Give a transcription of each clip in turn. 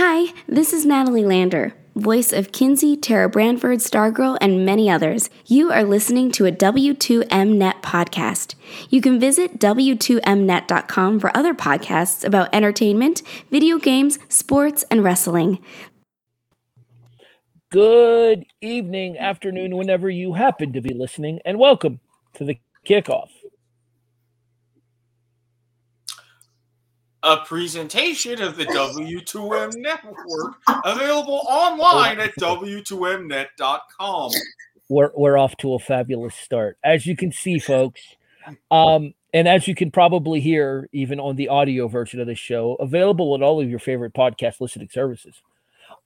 Hi, this is Natalie Lander, voice of Kinsey, Tara Branford, Stargirl, and many others. You are listening to a W2Mnet podcast. You can visit W2Mnet.com for other podcasts about entertainment, video games, sports, and wrestling. Good evening, afternoon, whenever you happen to be listening, and welcome to the kickoff. A presentation of the W2M network available online at W2Mnet.com. We're, we're off to a fabulous start. As you can see, folks, um, and as you can probably hear, even on the audio version of the show, available at all of your favorite podcast listening services.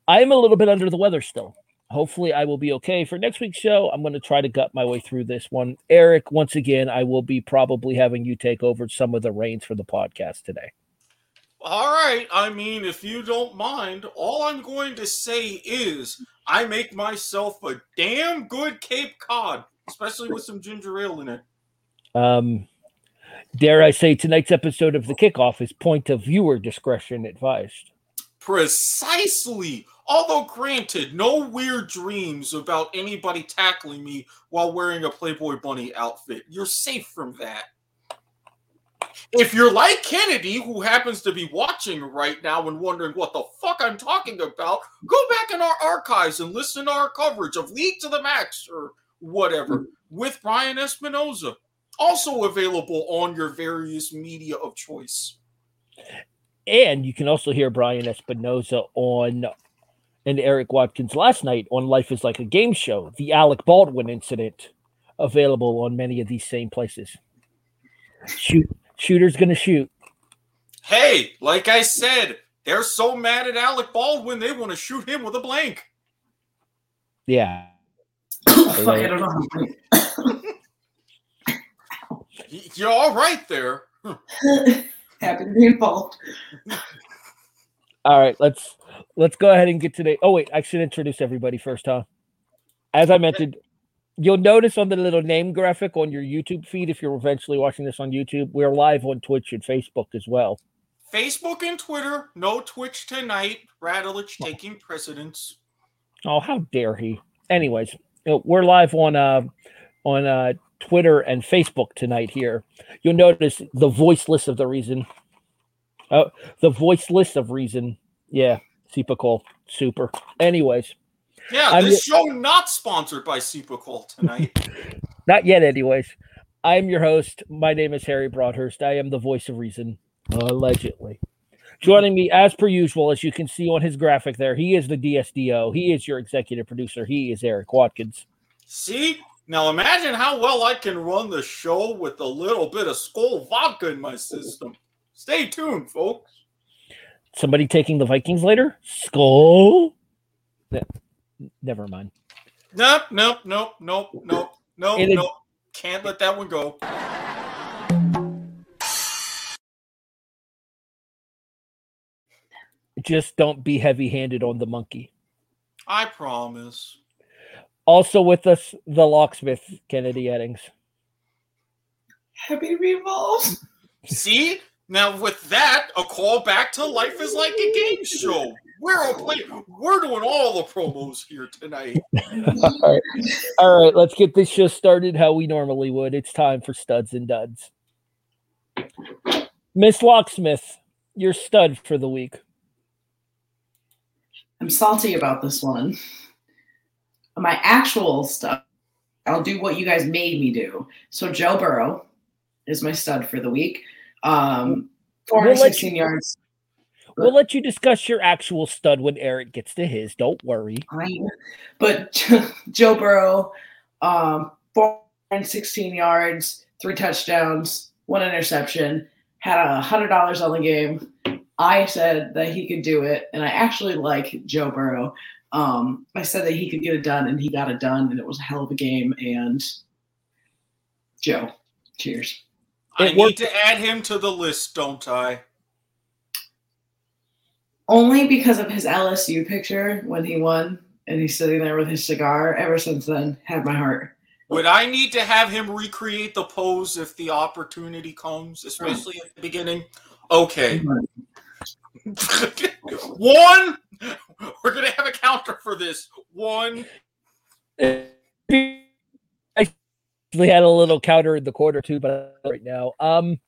I'm a little bit under the weather still. Hopefully, I will be okay for next week's show. I'm going to try to gut my way through this one. Erik, once again, I will be probably having you take over some of the reins for the podcast today. All right. I mean, if you don't mind, all I'm going to say is I make myself a damn good Cape Cod, especially with some ginger ale in it. Um, dare I say, tonight's episode of the kickoff is point of viewer discretion advised. Precisely. Although, granted, no weird dreams about anybody tackling me while wearing a Playboy Bunny outfit. You're safe from that. If you're like Keneddi, who happens to be watching right now and wondering what the fuck I'm talking about, go back in our archives and listen to our coverage of League to the Max or whatever with Brian Espinoza. Also available on your various media of choice. And you can also hear Brian Espinoza on and Erik Watkins last night on Life is Like a Game Show, the Alec Baldwin incident, available on many of these same places. Shoot Shooter's gonna shoot. Hey, like I said, they're so mad at Alec Baldwin, they want to shoot him with a blank. Yeah. Fuck, I don't know. You're all right there. Happy to be involved. All right, let's let's go ahead and get today. Oh wait, I should introduce everybody first, huh? As I mentioned, You'll notice on the little name graphic on your YouTube feed, if you're eventually watching this on YouTube, we're live on Twitch and Facebook as well. Facebook and Twitter, no Twitch tonight. Radulich taking precedence. Oh, how dare he? Anyways, we're live on uh on uh Twitter and Facebook tonight here. You'll notice the voiceless of the reason. Oh, the voiceless of reason. Yeah, Call Super. Anyways, yeah, I'm this show not sponsored by Supercall tonight. not yet, anyways. I'm your host. My name is Harry Broadhurst. I am the voice of reason, allegedly. Joining me, as per usual, as you can see on his graphic there, he is the DSDO. He is your executive producer. He is Erik Watkins. See? Now imagine how well I can run the show with a little bit of Skol vodka in my system. Stay tuned, folks. Somebody taking the Vikings later? Skol? Never mind. Nope, nope, nope, nope, nope, nope, it nope. Can't let that one go. Just don't be heavy handed on the monkey. I promise. Also with us, the locksmith, Keneddi Eddings. Happy revolve. See? Now with that, a call back to life is like a game show. We're all playing. We're doing all the promos here tonight. all, right. all right, let's get this show started how we normally would. It's time for studs and duds. Miss Locksmith, your stud for the week. I'm salty about this one. My actual stuff, I'll do what you guys made me do. So Joe Burrow is my stud for the week. Um, 416 we'll yards. We'll let you discuss your actual stud when Eric gets to his. Don't worry. But Joe Burrow, um, 416 yards, three touchdowns, one interception, had a hundred dollars on the game. I said that he could do it, and I actually like Joe Burrow. Um, I said that he could get it done, and he got it done, and it was a hell of a game. And Joe, cheers. I need to add him to the list, don't I? Only because of his LSU picture when he won and he's sitting there with his cigar. Ever since then, had my heart. Would I need to have him recreate the pose if the opportunity comes, especially at the beginning? Okay. One. We're gonna have a counter for this. One. I actually had a little counter in the quarter too, but right now, um,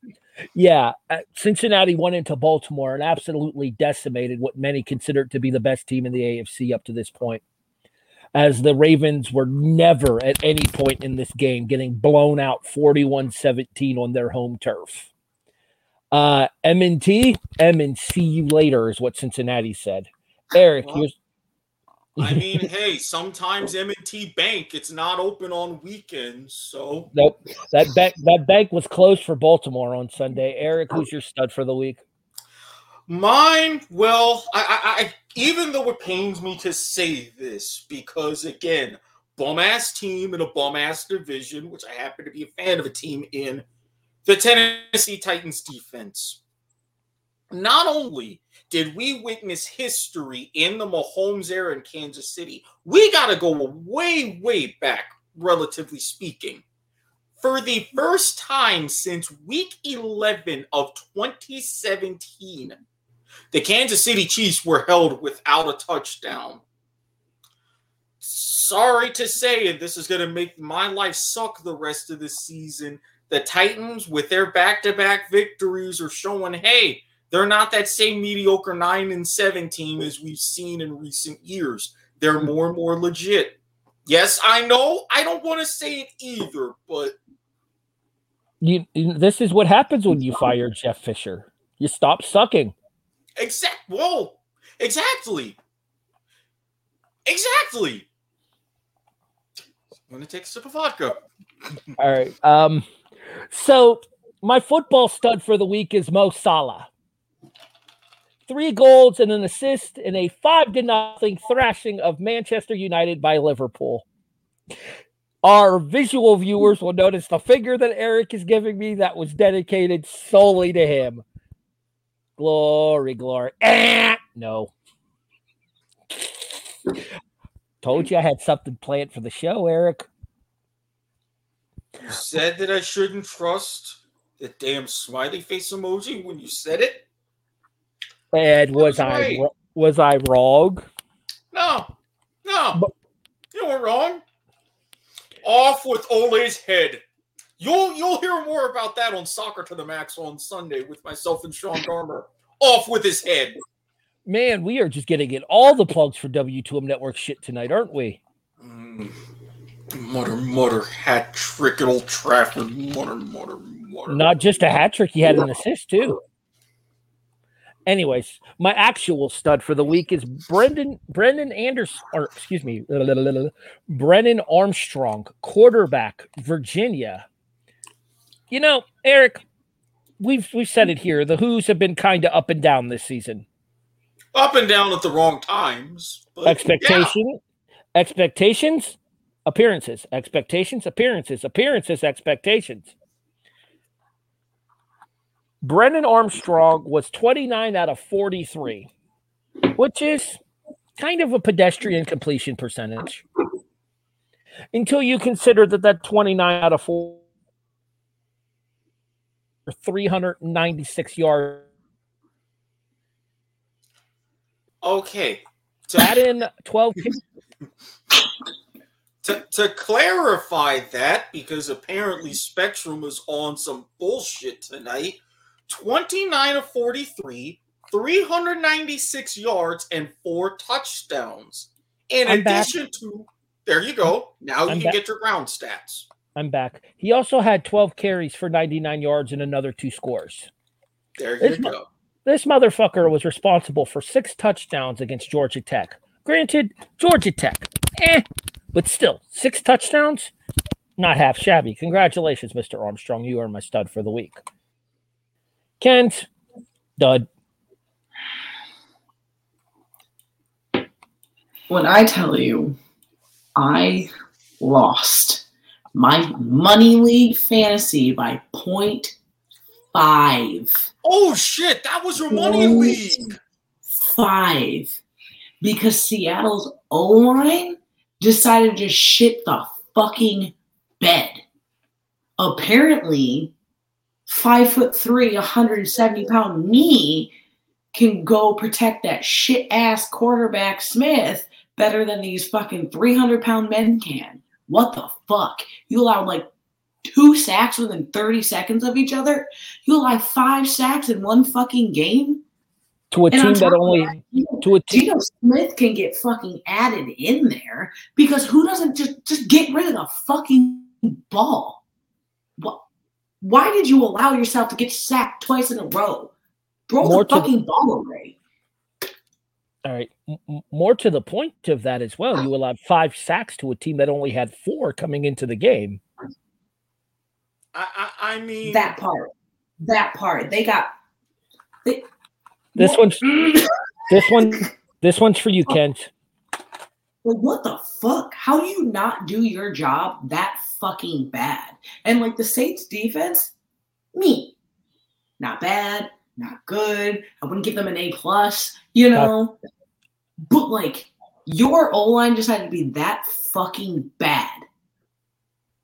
yeah, uh, Cincinnati went into Baltimore and absolutely decimated what many considered to be the best team in the AFC up to this point. As the Ravens were never at any point in this game getting blown out 41 17 on their home turf. Uh, M&T, M and see you later is what Cincinnati said. Erik, Well, here's I mean, hey, sometimes M&T Bank it's not open on weekends, so Nope. That bank that bank was closed for Baltimore on Sunday. Erik, who's your stud for the week? Mine, well, I, I, I even though it pains me to say this, because again, bum ass team in a bum ass division, which I happen to be a fan of a team in, the Tennessee Titans defense. Not only did we witness history in the Mahomes era in Kansas City, we got to go way, way back, relatively speaking. For the first time since week 11 of 2017, the Kansas City Chiefs were held without a touchdown. Sorry to say, and this is going to make my life suck the rest of the season. The Titans, with their back to back victories, are showing hey, they're not that same mediocre 9 and 7 team as we've seen in recent years. They're more and more legit. Yes, I know. I don't want to say it either, but you- this is what happens when you fire Jeff Fisher. You stop sucking. Exact. Whoa. Exactly. Exactly. I'm gonna take a sip of vodka. All right. Um, so my football stud for the week is Mo Salah. Three goals and an assist in a five to nothing thrashing of Manchester United by Liverpool. Our visual viewers will notice the figure that Erik is giving me that was dedicated solely to him. Glory, glory. Eh, no. Told you I had something planned for the show, Erik. You said that I shouldn't trust the damn smiley face emoji when you said it. And was was I right. was I wrong? No, no, But- you were wrong. Off with Ole's head. You'll you'll hear more about that on Soccer to the Max on Sunday with myself and Sean Garmer. Off with his head. Man, we are just getting in all the plugs for W2M Network shit tonight, aren't we? Mm. Mutter, mutter, hat trick at Old Trafford. Mutter, mutter, mutter. Not just a hat trick, he had an assist too. Anyways, my actual stud for the week is Brendan Brendan Anderson, or excuse me, Brennan Armstrong, quarterback, Virginia. You know, Erik, we've we've said it here. The Hoos have been kind of up and down this season. Up and down at the wrong times. But expectation expectations appearances expectations appearances appearances expectations brendan armstrong was 29 out of 43 which is kind of a pedestrian completion percentage. Until you consider that that 29 out of 4 396 yards. Okay. To, add in 12 to, to clarify that, because apparently Spectrum was on some bullshit tonight 29 of 43, 396 yards, and four touchdowns. In I'm back. addition to, there you go. Now I'm you can back. get your ground stats. I'm back. He also had 12 carries for 99 yards and another two scores. There you my- go. This motherfucker was responsible for six touchdowns against Georgia Tech. Granted, Georgia Tech, eh, but still, six touchdowns, not half shabby. Congratulations, Mr. Armstrong. You are my stud for the week. Kent, dud. when I tell you I lost my money league fantasy by point five. Oh, shit. That was your money league. Five. Because Seattle's O line decided to shit the fucking bed. Apparently, five foot three, 170 pound me can go protect that shit ass quarterback Smith better than these fucking 300 pound men can. What the fuck? You allowed like two sacks within 30 seconds of each other? You allowed five sacks in one fucking game? To a And team that only that, you know, to a team Geno Smith can get fucking added in there because who doesn't just just get rid of the fucking ball? What? Why did you allow yourself to get sacked twice in a row? Throw More the to the- fucking ball away. All right. M- m- more to the point of that as well, you allowed five sacks to a team that only had four coming into the game. I, I, I mean, That part. That part. They got. They, This what- one's this one this one's for you, oh. Kent. Like, what the fuck? How do you not do your job that fucking bad? And like the Saints defense, me, not bad, not good. I wouldn't give them an A plus, you know. But like your O line just had to be that fucking bad.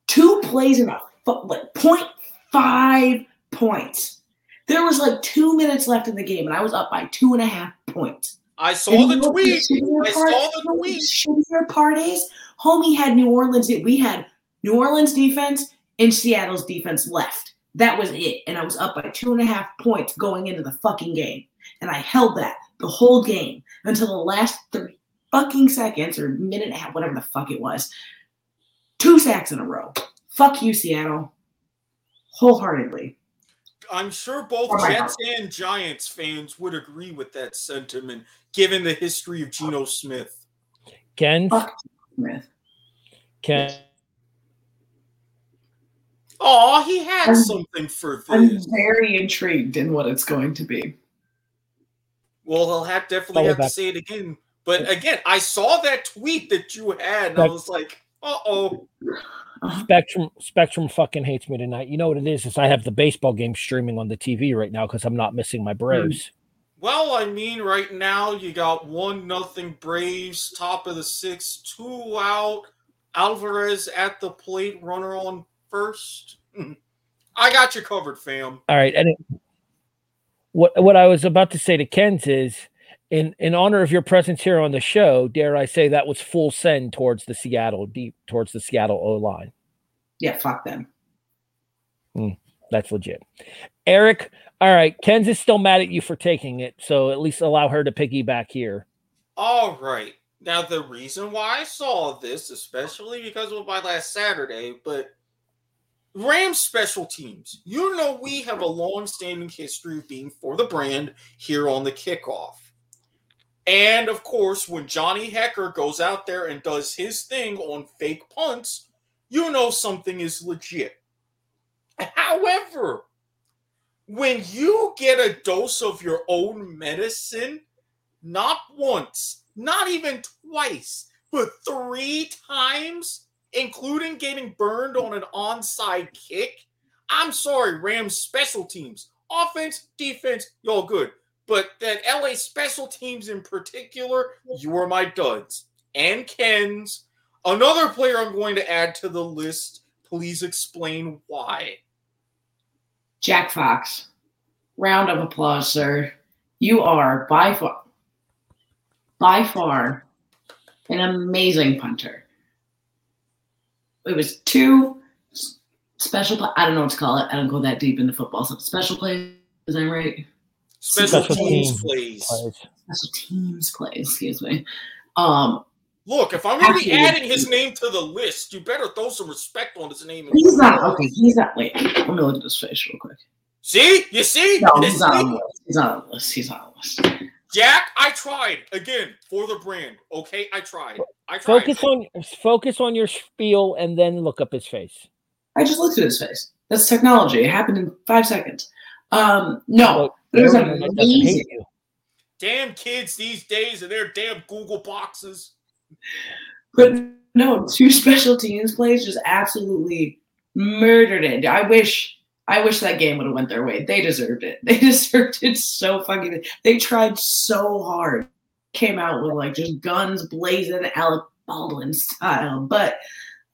Two plays in a fu- like point five points. There was like two minutes left in the game, and I was up by two and a half points. I saw And the tweet. I saw the you know what tweet. shittier part is, homie had New Orleans. We had New Orleans defense and Seattle's defense left. That was it, and I was up by two and a half points going into the fucking game, and I held that the whole game until the last thirty fucking seconds or minute and a half, whatever the fuck it was. Two sacks in a row. Fuck you, Seattle. Wholeheartedly. I'm sure both Jets and Giants fans would agree with that sentiment, given the history of Geno Smith. Ken, Fuck Smith. Ken, Oh, he had I'm- something for this. I'm very intrigued in what it's going to be. Well, he'll have definitely Follow have to back. say it again. But again, I saw that tweet that you had, and I was like, "Uh oh." Spectrum Spectrum fucking hates me tonight. You know what it is? Is I have the baseball game streaming on the TV right now because I'm not missing my Braves. Well, I mean, right now you got one nothing Braves, top of the sixth, two out. Alvarez at the plate, runner on first. I got you covered, fam. All right, and it, what what I was about to say to Ken's is, in in honor of your presence here on the show, dare I say that was full send towards the Seattle deep towards the Seattle O line. Yeah, fuck them. Hmm, that's legit. Erik, all right, Ken's is still mad at you for taking it, so at least allow her to piggyback here. All right. Now, the reason why I saw this, especially because of my last Saturday, but Rams special teams. You know, we have a long standing history of being for the brand here on the kickoff. And of course, when Johnny Hekker goes out there and does his thing on fake punts, you know something is legit. However, when you get a dose of your own medicine, not once, not even twice, but three times, including getting burned on an onside kick. I'm sorry, Rams special teams, offense, defense, y'all good. But that LA special teams in particular, you are my duds. And Ken's. Another player I'm going to add to the list. Please explain why. Jack Fox. Round of applause, sir. You are by far, by far, an amazing punter. It was two special. I don't know what to call it. I don't go that deep into football. So special plays. Is that right? Special, Special teams teams plays. Players. Special teams plays. Excuse me. Um, Look, if I'm going to be adding his name to the list, you better throw some respect on his name. he's not okay. He's not. Wait, let me look at his face real quick. See? You see? No, he's not on the list. He's not on the list. He's not on the list. Jack, I tried again for the brand. Okay, I tried. I tried. Focus on focus on your spiel and then look up his face. I just looked at his face. That's technology. It happened in five seconds. Um, no, it was doesn't amazing. Damn kids these days and their damn Google boxes. But no, two special teams plays just absolutely murdered it. I wish, I wish that game would have went their way. They deserved it. They deserved it so fucking. They tried so hard. Came out with like just guns blazing, Alec Baldwin style. But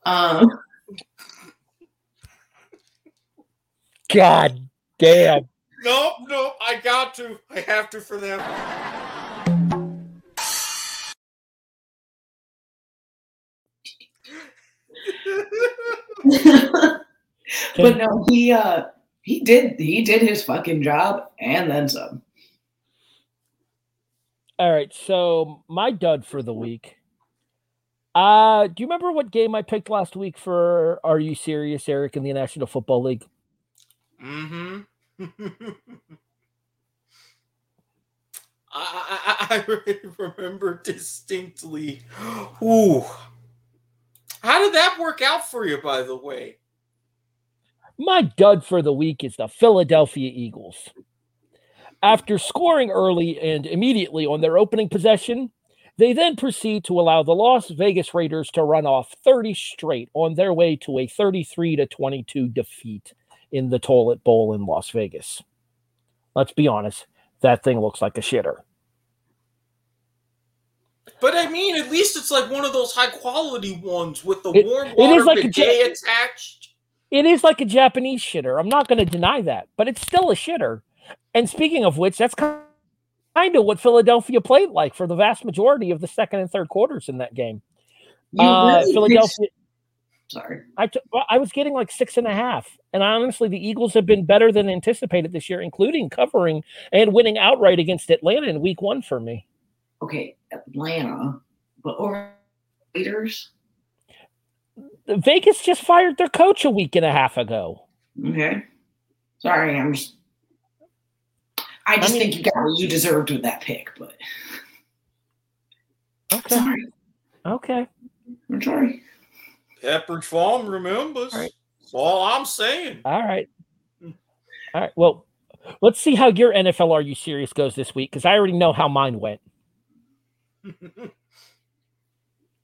um, God damn. Nope, nope. I got to. I have to for them. But no, he uh he did he did his fucking job and then some. All right, so my dud for the week. Uh, do you remember what game I picked last week for Are You Serious, Erik, in the National Football League? Mm-hmm. I, I, I remember distinctly. Ooh. How did that work out for you, by the way? My dud for the week is the Philadelphia Eagles. After scoring early and immediately on their opening possession, they then proceed to allow the Las Vegas Raiders to run off 30 straight on their way to a 33 to 22 defeat in the Toilet Bowl in Las Vegas. Let's be honest, that thing looks like a shitter. But I mean, at least it's like one of those high quality ones with the It- warm water is like a ja- attached. It is like a Japanese shitter. I'm not going to deny that, but it's still a shitter. And speaking of which, that's kind of what Philadelphia played like for the vast majority of the second and third quarters in that game. You Uh, really Philadelphia. pitched- sorry. I t- well, I was getting like six and a half, and honestly, the Eagles have been better than anticipated this year, including covering and winning outright against Atlanta in Week One for me. Okay, Atlanta, but over Raiders. Vegas just fired their coach a week and a half ago. Okay. Sorry, I'm just I just mean- think you got what you deserved with that pick, but Okay, sorry. okay. I'm sorry. Pepperidge Farm remembers. All right. That's all I'm saying. All right. All right. Well, let's see how your NFL Are You Serious goes this week because I already know how mine went.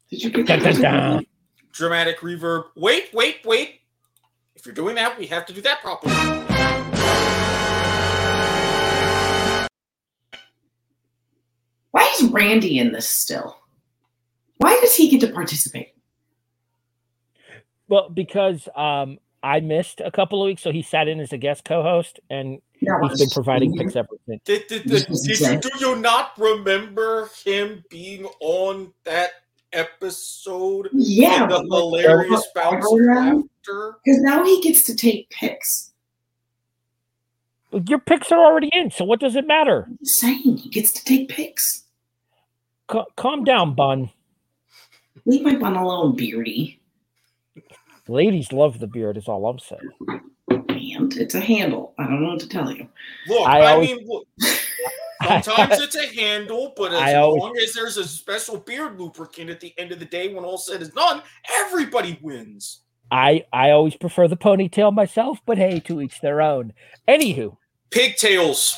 Did you get Dun, dun, that? dun. Dramatic reverb. Wait, wait, wait. If you're doing that, we have to do that properly. Why is Randy in this still? Why does he get to participate? Well, because um, I missed a couple of weeks, so he sat in as a guest co-host, and No, he's been providing picks ever since. Did, did, did, did you, do you not remember him being on that episode? Yeah, the hilarious but- bounce of around? laughter. Because now he gets to take picks. Your picks are already in, so what does it matter? I'm saying, he gets to take picks. Ca- calm down, Bun. Leave my bun alone, Beardy. Ladies love the beard, is all I'm saying. And it's a handle. I don't know what to tell you. Look, I I, always- mean, look, sometimes it's a handle, but as I always- long as there's a special beard lubricant at the end of the day, when all said is done, everybody wins. I I always prefer the ponytail myself, but hey, to each their own. Anywho, Pigtails,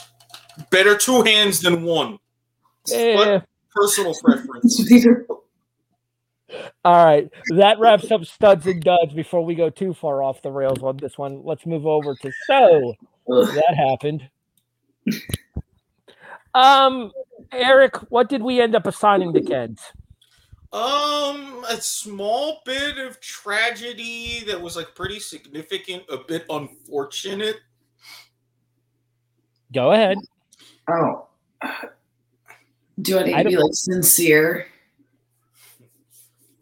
better two hands than one. eh, But personal preference. These are all right, that wraps up studs and duds. Before we go too far off the rails on this one, let's move over to so that happened. Um, Erik, what did we end up assigning to Kent? Um, a small bit of tragedy that was like pretty significant, a bit unfortunate. Go ahead. Oh. Do I need I to be like sincere?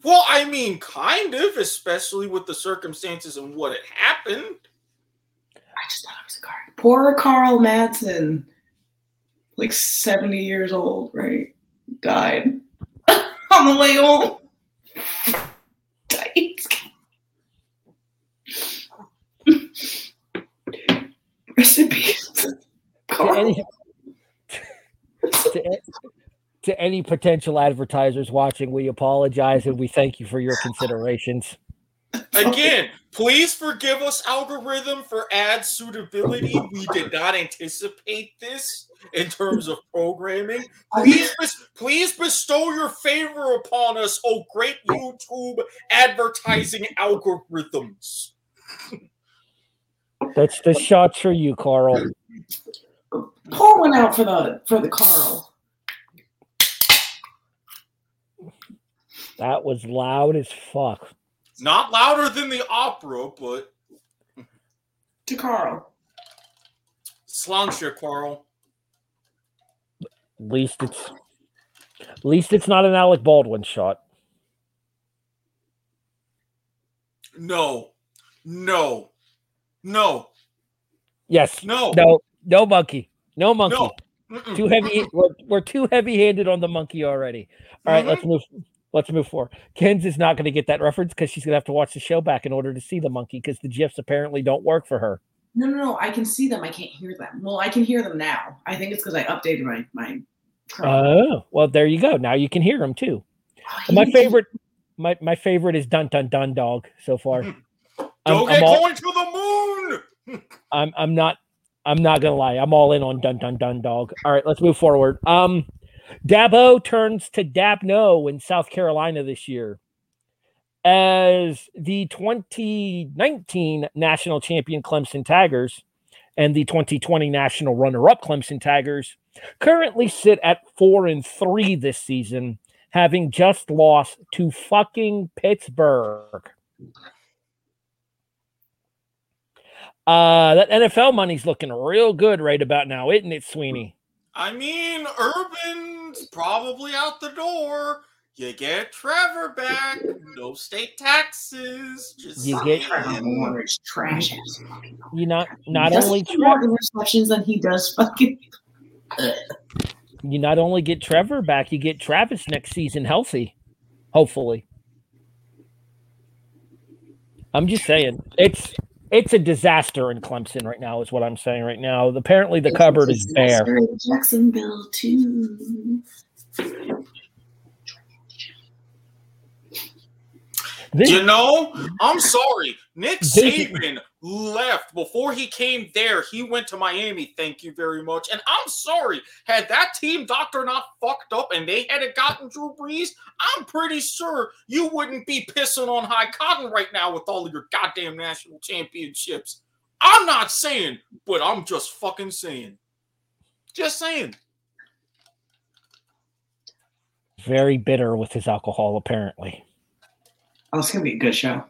Well, I mean, kind of, especially with the circumstances and what had happened. I just thought it was a car. Poor Carl Madsen, like 70 years old, right? Died on the way home. Died. Rest in peace. To Carl. any, to, a- to any potential advertisers watching, we apologize and we thank you for your considerations. Again, please forgive us, algorithm, for ad suitability. We did not anticipate this in terms of programming. Please, bes- please bestow your favor upon us, oh great YouTube advertising algorithms. That's the shots for you, Carl. Pour one out for the for the Carl. That was loud as fuck. Not louder than the opera, but To Carl. Sláinte, Carl. At least it's at least it's not an Alec Baldwin shot. No. No. No. Yes. No. No. No monkey. No monkey. No. Too heavy. We're, we're too heavy-handed on the monkey already. All right, Mhm. let's move. Let's move forward. Ken's is not going to get that reference because she's going to have to watch the show back in order to see the monkey because the gifs apparently don't work for her. No, no, no. I can see them. I can't hear them. Well, I can hear them now. I think it's because I updated my my. Chrome. Oh, well, there you go. Now you can hear them too. Oh, My favorite, my my favorite is Dun Dun Dun Dog so far. Don't I'm, get I'm, all, going to the moon. I'm I'm not I'm not gonna lie. I'm all in on Dun Dun Dun Dog. All right, let's move forward. Um, Dabo turns to Dabno in South Carolina this year as the 2019 national champion Clemson Tigers and the 2020 national runner-up Clemson Tigers currently sit at four and three this season, having just lost to fucking Pittsburgh. Uh, that NFL money's looking real good right about now, isn't it, Swinney? I mean, Urban's probably out the door. You get Trevor back. No state taxes. Just You get- Trevor saying. Lawrence, trash ass. You not not He only more Trevor, interceptions than he does fucking. you not only get Trevor back, you get Travis next season healthy, hopefully. I'm just saying it's it's a disaster in Clemson right now, is what I'm saying right now. Apparently, the cupboard is bare. Jacksonville too. This, You know, I'm sorry. Nick This- Saban left before he came there. He went to Miami. Thank you very much. And I'm sorry. Had that team doctor not fucked up and they hadn't gotten Drew Brees, I'm pretty sure you wouldn't be pissing on high cotton right now with all of your goddamn national championships. I'm not saying, but I'm just fucking saying. Just saying. very bitter with his alcohol, apparently. Oh, it's gonna be a good show.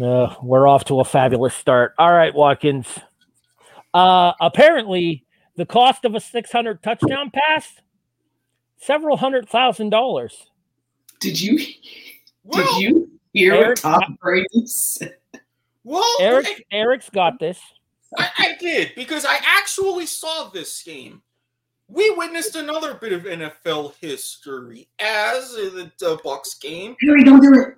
Uh, we're off to a fabulous start. All right, Watkins. Uh, apparently, the cost of a 600 touchdown pass, several hundred thousand dollars. Did you Well, did you hear Erik- what Tom Brady said? well Erik, Erik's got this. I, I did because I actually saw this game. We witnessed another bit of NFL history as the, the Bucs game. Harry, don't do it.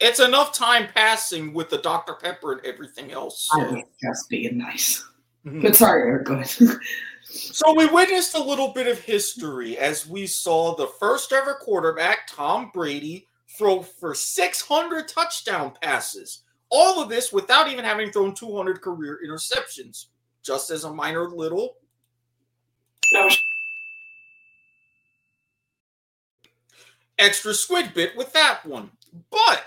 It's enough time passing with the Dr. Pepper and everything else. I was just being nice. Mhm. But sorry, Erik, go ahead. so we witnessed a little bit of history as we saw the first ever quarterback, Tom Brady, throw for 600 touchdown passes. All of this without even having thrown 200 career interceptions. Just as a minor little No, extra squid bit with that one. But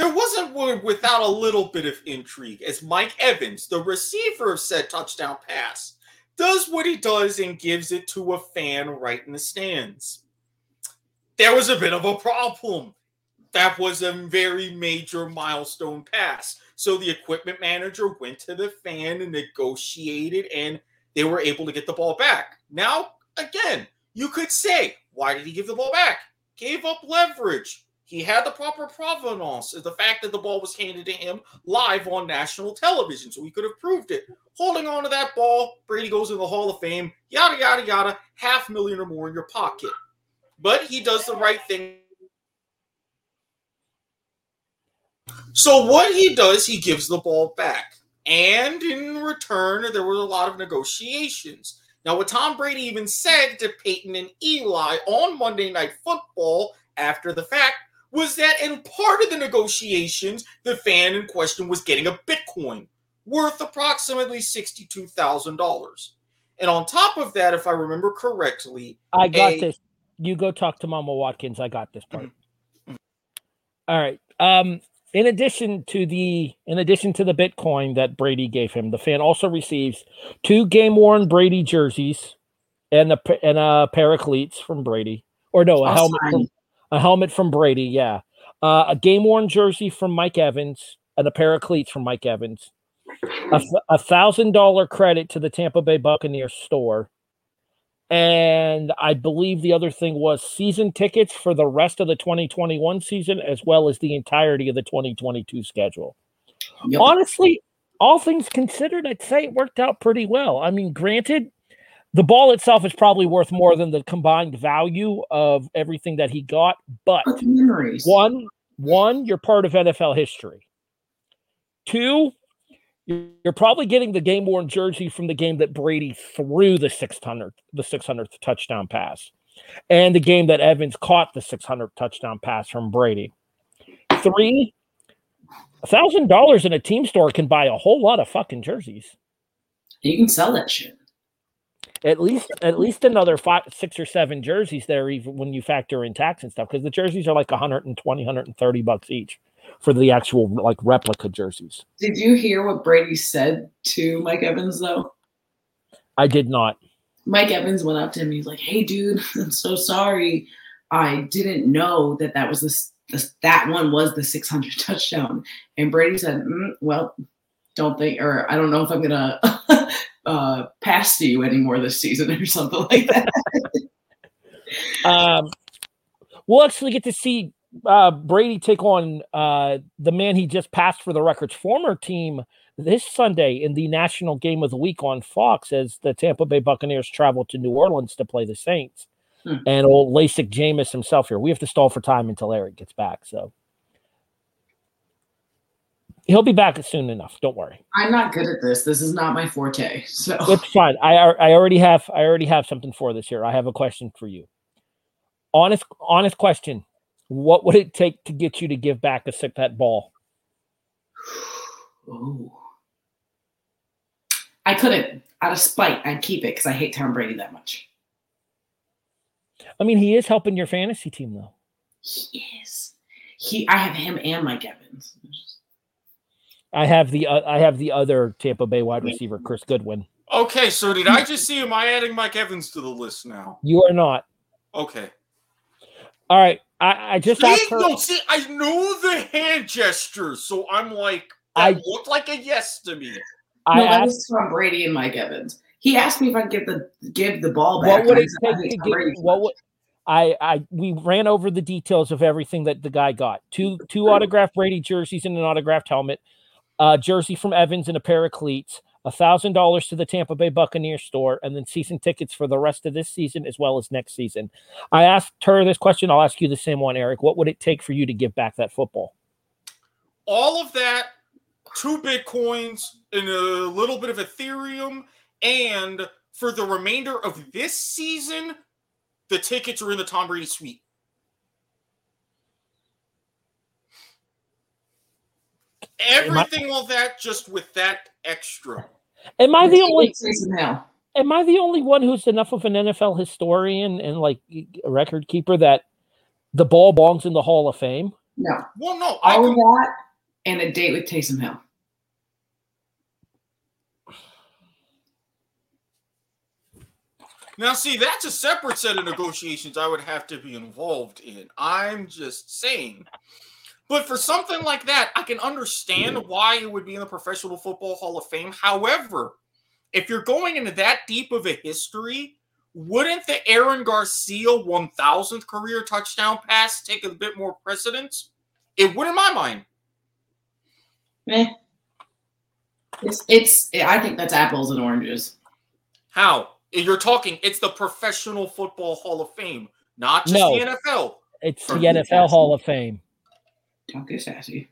there wasn't one without a little bit of intrigue as Mike Evans, the receiver of said touchdown pass, does what he does and gives it to a fan right in the stands. There was a bit of a problem. That was a very major milestone pass. So the equipment manager went to the fan and negotiated, and they were able to get the ball back. Now, again, you could say, why did he give the ball back? Gave up leverage. He had the proper provenance of the fact that the ball was handed to him live on national television, so he could have proved it. Holding on to that ball, Brady goes in the Hall of Fame, yada, yada, yada, half million or more in your pocket. But he does the right thing. So what he does, he gives the ball back. And in return, there was a lot of negotiations. Now, what Tom Brady even said to Peyton and Eli on Monday Night Football after the fact was that in part of the negotiations, the fan in question was getting a Bitcoin worth approximately $62,000. And on top of that, if I remember correctly, I got a- this. You go talk to Mama Watkins. I got this part. Mhm. All right. Um, in addition to the in addition to the Bitcoin that Brady gave him, the fan also receives two game worn Brady jerseys and a and a pair of cleats from Brady, or no, a I'll helmet from a helmet from Brady. Yeah, uh, a game worn jersey from Mike Evans, and a pair of cleats from Mike Evans, a thousand dollar credit to the Tampa Bay Buccaneers store, and I believe the other thing was season tickets for the rest of the 2021 season as well as the entirety of the 2022 schedule. Yep. Honestly, all things considered, I'd say it worked out pretty well. I mean, granted, the ball itself is probably worth more than the combined value of everything that he got, but But the memories. one, one, you're part of NFL history. Two, you're probably getting the game worn jersey from the game that Brady threw the 600th, the 600th touchdown pass, and the game that Evans caught the 600th touchdown pass from Brady. Three, a thousand dollars in a team store can buy a whole lot of fucking jerseys. You can sell that shit. At least, at least another five, six or seven jerseys there, even when you factor in tax and stuff, because the jerseys are like 120, 130 bucks each for the actual like replica jerseys. Did you hear what Brady said to Mike Evans though? I did not. Mike Evans went up to him. He's like, "Hey, dude, I'm so sorry. I didn't know that that was this, this that one was the 600 touchdown." And Brady said, mm, "Well, don't think, or I don't know if I'm gonna uh, pass to you anymore this season or something like that." Um, we'll actually get to see uh, Brady take on uh, the man he just passed for the record's former team this Sunday in the National Game of the Week on Fox as the Tampa Bay Buccaneers travel to New Orleans to play the Saints. Hmm. And old LASIK Jameis himself here. We have to stall for time until Erik gets back. So he'll be back soon enough. Don't worry. I'm not good at this. This is not my forte. So It's fine. I I already have I already have something for this here. I have a question for you. Honest honest question. What would it take to get you to give back a sick that ball? Ooh. I couldn't. Out of spite, I'd keep it because I hate Tom Brady that much. I mean, he is helping your fantasy team though. He is. He. I have him and Mike Evans. I have the uh, I have the other Tampa Bay wide receiver, Chris Godwin. Okay, so did I just see? Am I adding Mike Evans to the list now? You are not. Okay. All right. I, I just See, asked her. no, see, I knew the hand gestures, so I'm like, I- looked like a yes to me. I no, that asked was Tom Brady and Mike Evans. He asked me if I'd give the give the ball back. what would it take to Tom get what would I I we ran over the details of everything that the guy got. Two two autographed Brady jerseys and an autographed helmet, a jersey from Evans and a pair of cleats, thousand dollars to the Tampa Bay Buccaneers store, and then season tickets for the rest of this season as well as next season. I asked her this question. I'll ask you the same one, Erik. What would it take for you to give back that football? All of that, two bitcoins and a little bit of Ethereum, and for the remainder of this season, the tickets are in the Tom Brady suite. Everything all that just with that extra. Am I the only Taysom Hill. am I the only one who's enough of an NFL historian and like a record keeper that the ball belongs in the Hall of Fame? No, Well, no, I all of can, that and a date with Taysom Hill. now see that's a separate set of negotiations I would have to be involved in. I'm just saying. But for something like that, I can understand why it would be in the Professional Football Hall of Fame. However, if you're going into that deep of a history, wouldn't the Aaron Garcia 1000th career touchdown pass take a bit more precedence? It would in my mind. Eh. It's it's. I think that's apples and oranges. How? You're talking, it's the Professional Football Hall of Fame, not just No. the NFL. It's the NFL Hall of Fame. Don't get sassy.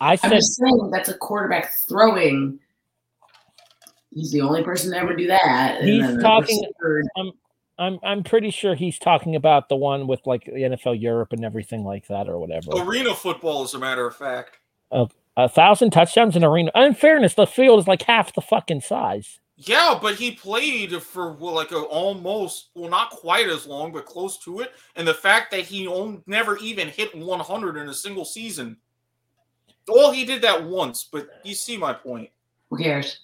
I I'm just saying that's a quarterback throwing. He's the only person to ever do that. He's then the talking- receiver- I'm I'm pretty sure he's talking about the one with like the NFL Europe and everything like that or whatever. Arena football, as a matter of fact. A thousand touchdowns in arena. In fairness, the field is like half the fucking size. Yeah, but he played for well, like a almost well, not quite as long, but close to it. And the fact that he on, never even hit 100 in a single season. Well, he did that once, but you see my point. Who cares?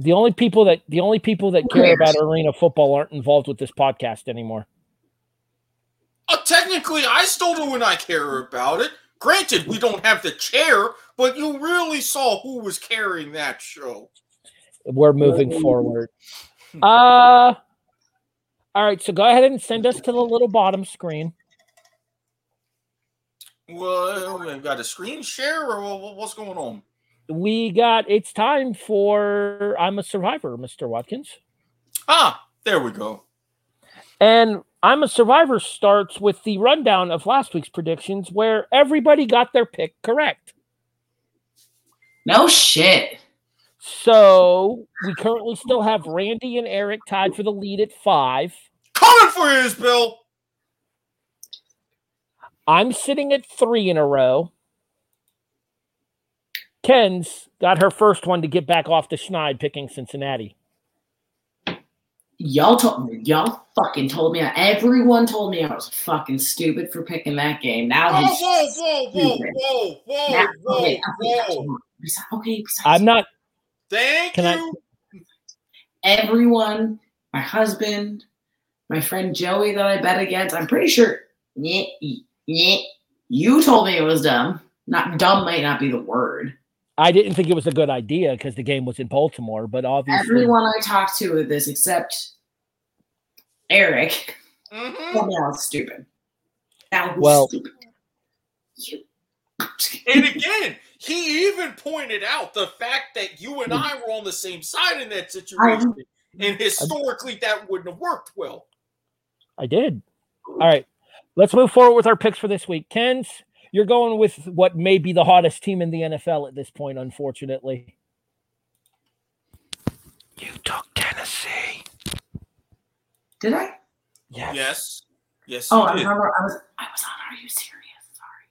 The only people that the only people that Who care cares? about arena football aren't involved with this podcast anymore. Uh, technically, I still do when I care about it. Granted, we don't have the chair, but you really saw who was carrying that show. We're moving forward. Uh all right, so go ahead and send us to the little bottom screen. Well, we've got a screen share, or wha- wha- what's going on? We got it's time for I'm a survivor, Mr. Watkins. Ah, there we go. And I'm a Survivor starts with the rundown of last week's predictions where everybody got their pick correct. No shit. So we currently still have Randy and Eric tied for the lead at five. Coming for you, Bill. I'm sitting at three in a row. Ken's got her first one to get back off the schneid picking Cincinnati. Y'all told me, y'all fucking told me. Everyone told me I was fucking stupid for picking that game. Now Whoa, he's stupid. whoa, whoa, Now, whoa, okay, okay, okay, I'm not Thank Can I- you. everyone, my husband, my friend Joey that I bet against. I'm pretty sure. Yeah, yeah, you told me it was dumb. Not dumb might not be the word. I didn't think it was a good idea because the game was in Baltimore, but obviously Everyone I talked to with this, except Eric, Mhm. told me I was stupid. Now who's Well- stupid? You. And again, he even pointed out the fact that you and I were on the same side in that situation. Um, and historically, that wouldn't have worked well. I did. All right. Let's move forward with our picks for this week. Ken's, you're going with what may be the hottest team in the NFL at this point, unfortunately. You took Tennessee. Did I? Yes. Yes. Yes, Oh, you I did. remember. I was. I was on. Are you serious? Sorry.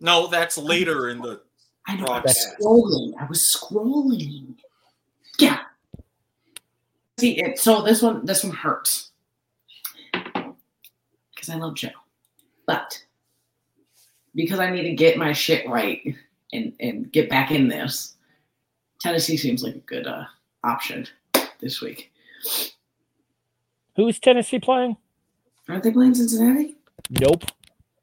No, that's later in the. I know. I was scrolling. I was scrolling. Yeah. See, it, so this one, this one hurts because I love Joe, but because I need to get my shit right and and get back in this, Tennessee seems like a good uh, option this week. Who is Tennessee playing? Aren't they playing Cincinnati? Nope.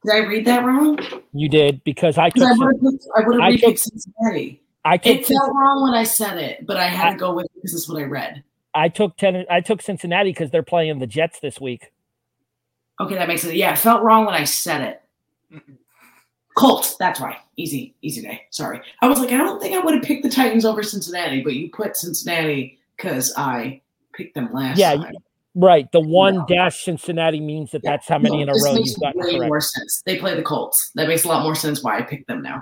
Did I read that wrong? You did because I took I Cin- would have I would I took- Cincinnati. I took It felt wrong when I said it, but I had I- to go with it because this is what I read. I took ten I took Cincinnati because they're playing the Jets this week. Okay, that makes it. Yeah, it felt wrong when I said it. Colts. That's right. Easy, easy day. Sorry. I was like, I don't think I would have picked the Titans over Cincinnati, but you put Cincinnati because I picked them last Yeah, time. Right. The one No. dash Cincinnati means that Yeah, that's how many no, in a this row makes you've got way correct. more sense. They play the Colts. That makes a lot more sense why I picked them now.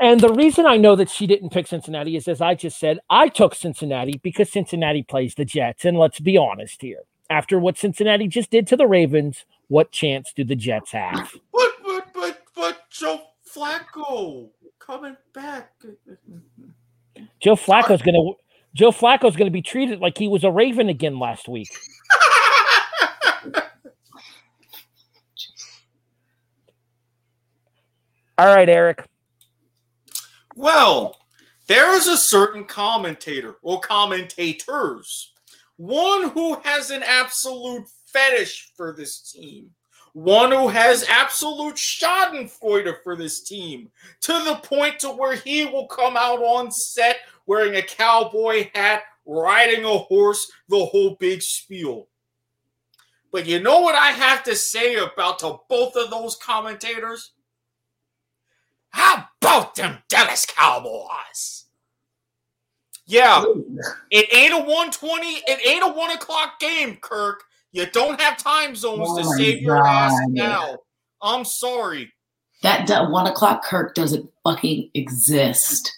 And the reason I know that she didn't pick Cincinnati is, as I just said, I took Cincinnati because Cincinnati plays the Jets. And let's be honest here. After what Cincinnati just did to the Ravens, what chance do the Jets have? But, but, but, but, Joe Flacco coming back. Joe Flacco's gonna Joe Flacco's gonna be treated like he was a Raven again last week. All right, Eric. Well, there is a certain commentator or commentators, one who has an absolute fetish for this team, one who has absolute schadenfreude for this team, to the point to where he will come out on set wearing a cowboy hat, riding a horse, the whole big spiel. But you know what I have to say about to both of those commentators? How about them Dallas Cowboys? Yeah, it ain't a 120, it ain't a one o'clock game, Kirk. You don't have time zones Oh to my save your ass now. I'm sorry. That du- one o'clock Kirk doesn't fucking exist.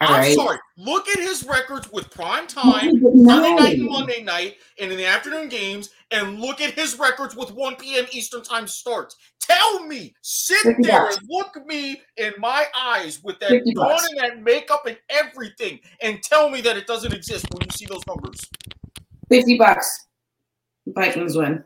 All I'm right. sorry. Look at his records with prime time, Sunday night and. Monday night, and in the afternoon games, and look at his records with 1 p.m. Eastern time starts. Tell me, sit there bucks. and look me in my eyes with that 50 dawn and that makeup and everything, and tell me that it doesn't exist when you see those numbers. Fifty bucks. Vikings win.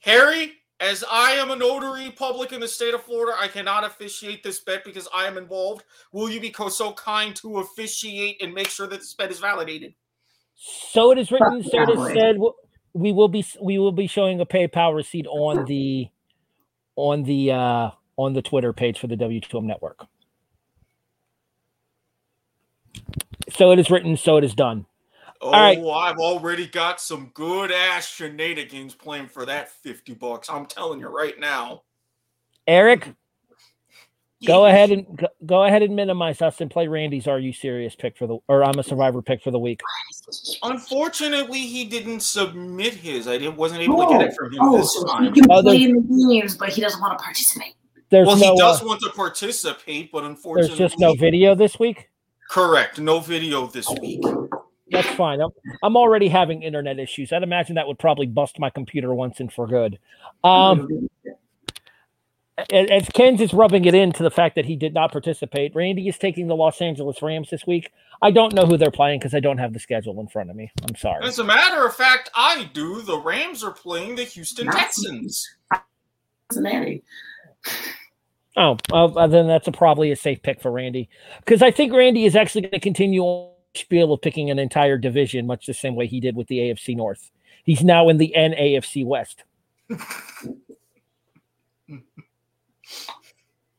Harry, as I am a notary public in the state of Florida, I cannot officiate this bet because I am involved. Will you be so kind to officiate and make sure that this bet is validated? So it is written. Fuck So it is said. We will be we will be showing a PayPal receipt on the on the uh on the Twitter page for the W2M network. So it is written, so it is done. Oh, right. I've already got some good ass shenanigans playing for that 50 bucks. I'm telling you right now. Eric, go ahead and go, go ahead and minimize us and play Randy's Are You Serious pick for the or I'm a Survivor pick for the week. Unfortunately, he didn't submit his. I didn't wasn't able to get it from him Oh, this so time. he can Oh, play in the games, but he doesn't want to participate. There's Well, no he does uh, want to participate, but unfortunately, there's just no video this week. correct. No video this week. That's fine. I'm, I'm already having internet issues. I'd imagine that would probably bust my computer once and for good. Um, as Ken's is rubbing it into the fact that he did not participate, Randy is taking the Los Angeles Rams this week. I don't know who they're playing because I don't have the schedule in front of me. I'm sorry. As a matter of fact, I do. The Rams are playing the Houston Texans. Cincinnati. Oh, well, then that's a, probably a safe pick for Randy because I think Randy is actually going to continue on the spiel of picking an entire division, much the same way he did with the AFC North. He's now in the NAFC West.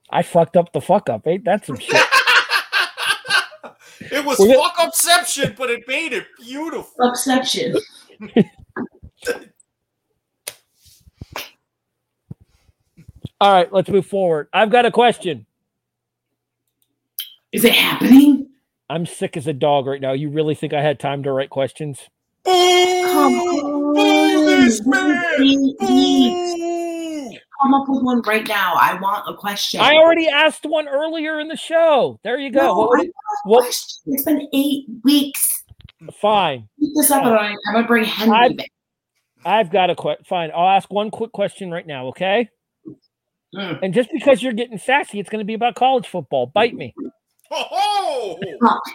I fucked up the fuck up. Eh? Ain't that some shit? it was We're gonna- fuck upception, but it made it beautiful. Exception. All right, let's move forward. I've got a question. Is it happening? I'm sick as a dog right now. You really think I had time to write questions? Come Boo! Boo on. Come up with one right now. I want a question. I already asked one earlier in the show. There you go. No, What would I what? It's been eight weeks. fine. Keep this up, and I- I'm gonna bring Henry I- back. I've got a question. Fine. I'll ask one quick question right now, okay? Mm. And just because you're getting sassy, it's going to be about college football. Bite me. Ho ho!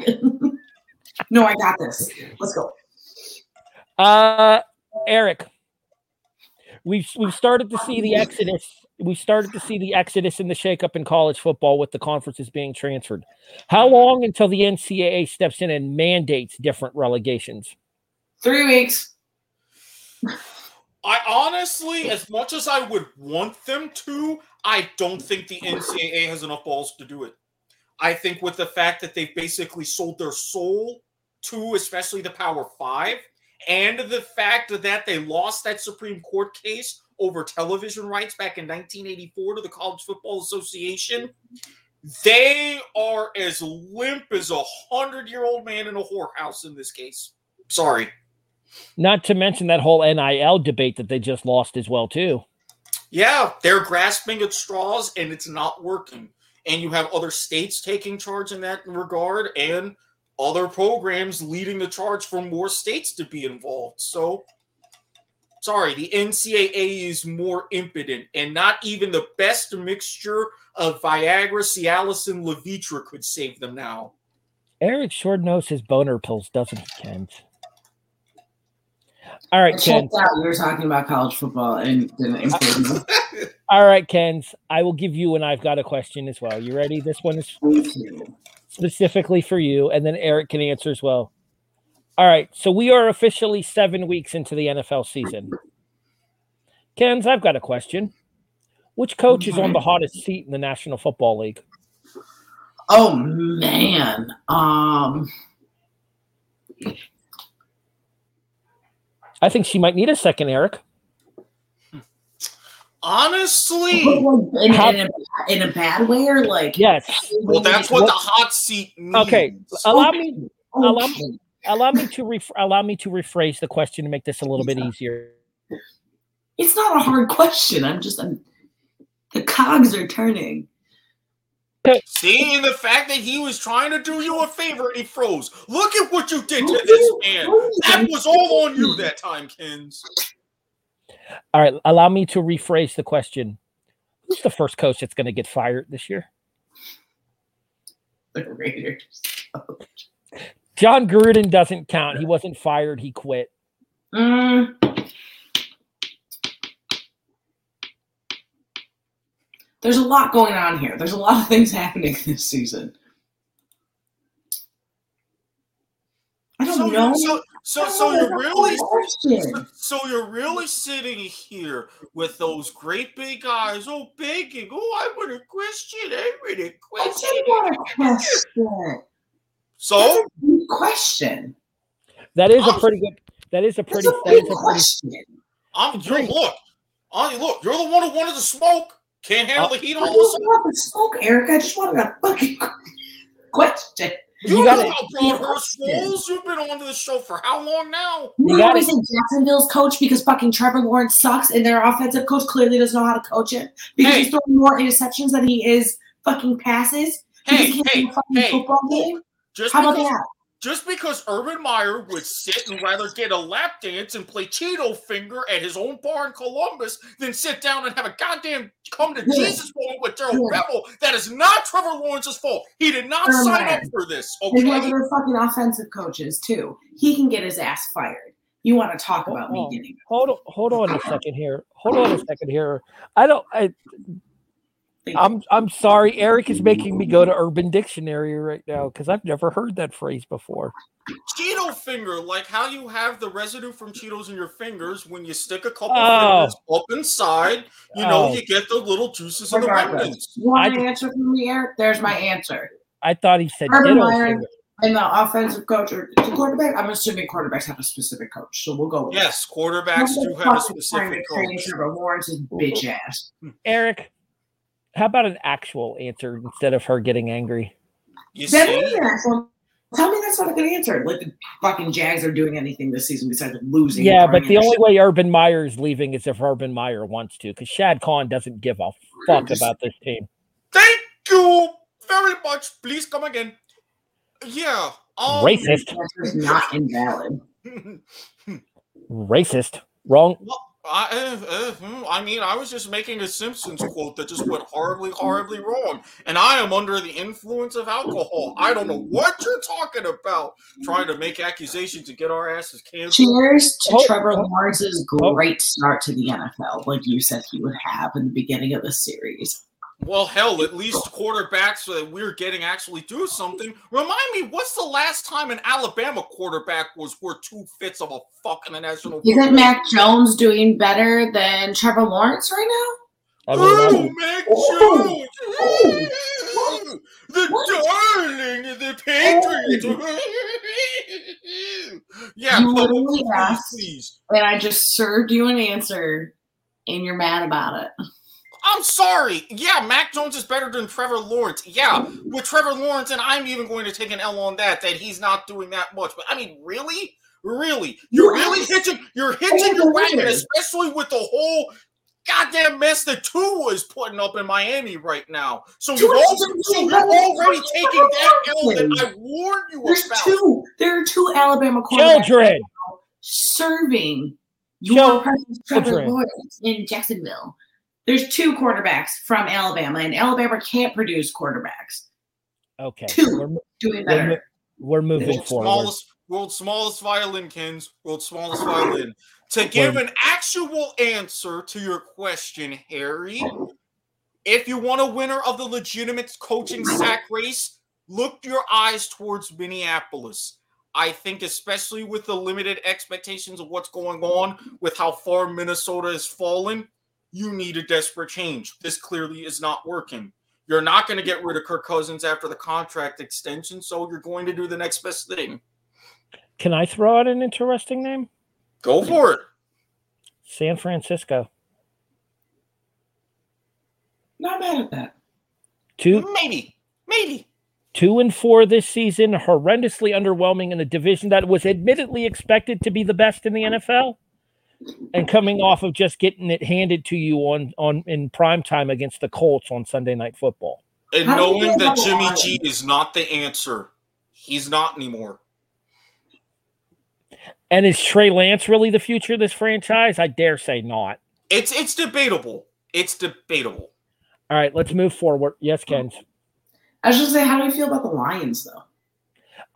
no, I got this. Let's go. Uh, Eric, we've we've started to see the exodus. We started to see the exodus and the shakeup in college football with the conferences being transferred. How long until the NCAA steps in and mandates different relegations? Three weeks. I honestly, as much as I would want them to, I don't think the NCAA has enough balls to do it. I think with the fact that they've basically sold their soul to, especially the Power Five, and the fact that they lost that Supreme Court case over television rights back in 1984 to the College Football Association, they are as limp as a hundred-year-old man in a whorehouse in this case. Sorry. Not to mention that whole NIL debate that they just lost as well too. Yeah, they're grasping at straws and it's not working. And you have other states taking charge in that regard and other programs leading the charge for more states to be involved. So, sorry, the NCAA is more impotent, and not even the best mixture of Viagra, Cialis, and Levitra could save them now. Eric sure knows his boner pills, doesn't he, Ken? All right, I Ken. checked out. You were talking about college football and didn't inform me. All right, Kens. I will give you and I've got a question as well. You ready? This one is specifically for you, and then Eric can answer as well. All right, so we are officially seven weeks into the NFL season. Kens, I've got a question. Which coach is on the hottest seat in the National Football League? Oh man. Um. I think she might need a second, Eric. Honestly, In, How- in, a, in a bad way or like? Yes. well, that's what the hot seat means. Okay. Allow me allow Okay. me allow me to ref- allow me to rephrase the question to make this a little bit easier. It's not a hard question. I'm just. I'm, the cogs are turning. Seeing the fact that he was trying to do you a favor he froze. Look at what you did to this man. That was all on you that time, Kins. All right, allow me to rephrase the question. Who's the first coach that's going to get fired this year? The Raiders. John Gruden doesn't count. He wasn't fired, he quit. Mm. There's a lot going on here. There's a lot of things happening this season. I don't So, know. so, So, so you're really, Question. so you're really sitting here with those great big eyes, oh, begging, oh, I want a question, I want a I question. didn't want a question. So, That's a good question. That is a Oh. pretty good. That is a That's pretty. a That good is pretty. question. I'm you Great. look, I look, you're the one who wanted to smoke. Can't uh, handle the heat I on don't the want the smoke, Eric. I just wanted a fucking question. You, You know gotta- about Broadhurst Schools? You've been on the show for how long now? You You gotta- always say Jacksonville's coach because fucking Trevor Lawrence sucks and their offensive coach clearly doesn't know how to coach it because Hey. he's throwing more interceptions than he is fucking passes. Hey, he hey, fucking hey, football game. Just How about that? Just because Urban Meyer would sit and rather get a lap dance and play Cheeto finger at his own bar in Columbus than sit down and have a goddamn come to Yeah. Jesus moment with Darrell Yeah. Bevell, that is not Trevor Lawrence's fault. He did not Urban sign Meyer. up for this. And he has Okay. fucking offensive coaches too. He can get his ass fired. You want to talk about me Oh. getting Hold on, hold on a second here. Hold on a second here. I don't. I, I'm. I'm sorry. Eric is making me go to Urban Dictionary right now because I've never heard that phrase before. Cheeto finger, like how you have the residue from Cheetos in your fingers when you stick a couple Oh. fingers up inside, you know, Oh. you get the little juices and the Regardless. remnants. You want I- an answer from me, Eric? There's my answer. I thought he said Urban ditto Meyer and the offensive coach or the quarterback. I'm assuming quarterbacks have a specific coach, so we'll go with Yes, that. quarterbacks do have a specific coach. Trevor Lawrence's bitch ass. Eric, how about an actual answer instead of her getting angry? You That see? is an actual. Tell me that's not a good answer. Like the fucking Jags are doing anything this season besides losing. Yeah, but the only way Urban Meyer is leaving is if Urban Meyer wants to, because Shad Khan doesn't give a fuck Just- about this team. Thank you very much. Please come again. Yeah. Um, Racist. That's not invalid. Racist. Wrong. well, I, uh, uh, hmm, I mean, I was just making a Simpsons quote that just went horribly, horribly wrong. And I am under the influence of alcohol. I don't know what you're talking about. Trying to make accusations to get our asses canceled. Cheers to Oh, Trevor oh, Lawrence's oh. great start to the NFL, like you said he would have in the beginning of the series. Well, hell, at least quarterbacks that we're getting actually do something. Remind me, what's the last time an Alabama quarterback was worth two fits of a fuck in the national? Isn't football? Mac Jones doing better than Trevor Lawrence right now? I mean, Oh, I'm- Mac Oh, Jones! Oh, the oh. What? darling of the Patriots! Oh. yeah, You but literally asked- please. And I just served you an answer, and you're mad about it. I'm sorry. Yeah, Mac Jones is better than Trevor Lawrence. Yeah, with Trevor Lawrence, and I'm even going to take an L on that, that he's not doing that much. But I mean, really? Really? You're You really hitching you're hitching your wagon, especially with the whole goddamn mess that Tua is putting up in Miami right now. So you're, Tua's so you're already taking that L that I warned you There's about. two. There are two Alabama quarterbacks Children. serving your Children. presence, Trevor Lawrence in Jacksonville. There's two quarterbacks from Alabama, and Alabama can't produce quarterbacks. Okay. Two. We're, mo- Doing we're, better. we're moving World's forward. smallest, world's smallest violin, Kins. World's smallest violin. To give an actual answer to your question, Harry, if you want a winner of the legitimate coaching sack race, look your eyes towards Minneapolis. I think, especially with the limited expectations of what's going on, with how far Minnesota has fallen, you need a desperate change. This clearly is not working. You're not going to get rid of Kirk Cousins after the contract extension, so you're going to do the next best thing. Can I throw out an interesting name? Go for it. San Francisco. Not mad at that. Two Maybe. Maybe. two and four this season, horrendously underwhelming in a division that was admittedly expected to be the best in the NFL. And coming off of just getting it handed to you on on in prime time against the Colts on Sunday night football. And How knowing that Jimmy G is not the answer. He's not anymore. And is Trey Lance really the future of this franchise? I dare say not. It's it's debatable. It's debatable. All right, let's move forward. Yes, Ken. I was just say, how do you feel about the Lions, though?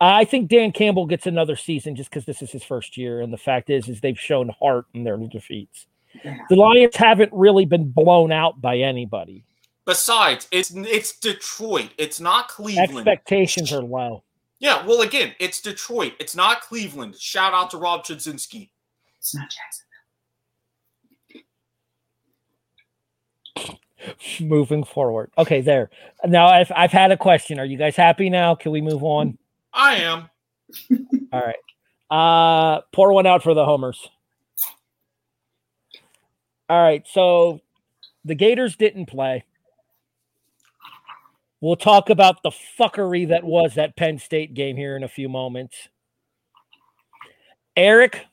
I think Dan Campbell gets another season just because this is his first year, and the fact is, is they've shown heart in their defeats. Yeah. The Lions haven't really been blown out by anybody. Besides, it's it's Detroit. It's not Cleveland. Expectations are low. Yeah, well, again, it's Detroit. It's not Cleveland. Shout out to Rob Chudzinski. It's not Jackson. Moving forward. Okay, there. Now I've I've had a question. Are you guys happy now? Can we move on? I am. All right. Uh pour one out for the homers. All right, so the Gators didn't play. We'll talk about the fuckery that was that Penn State game here in a few moments. Eric,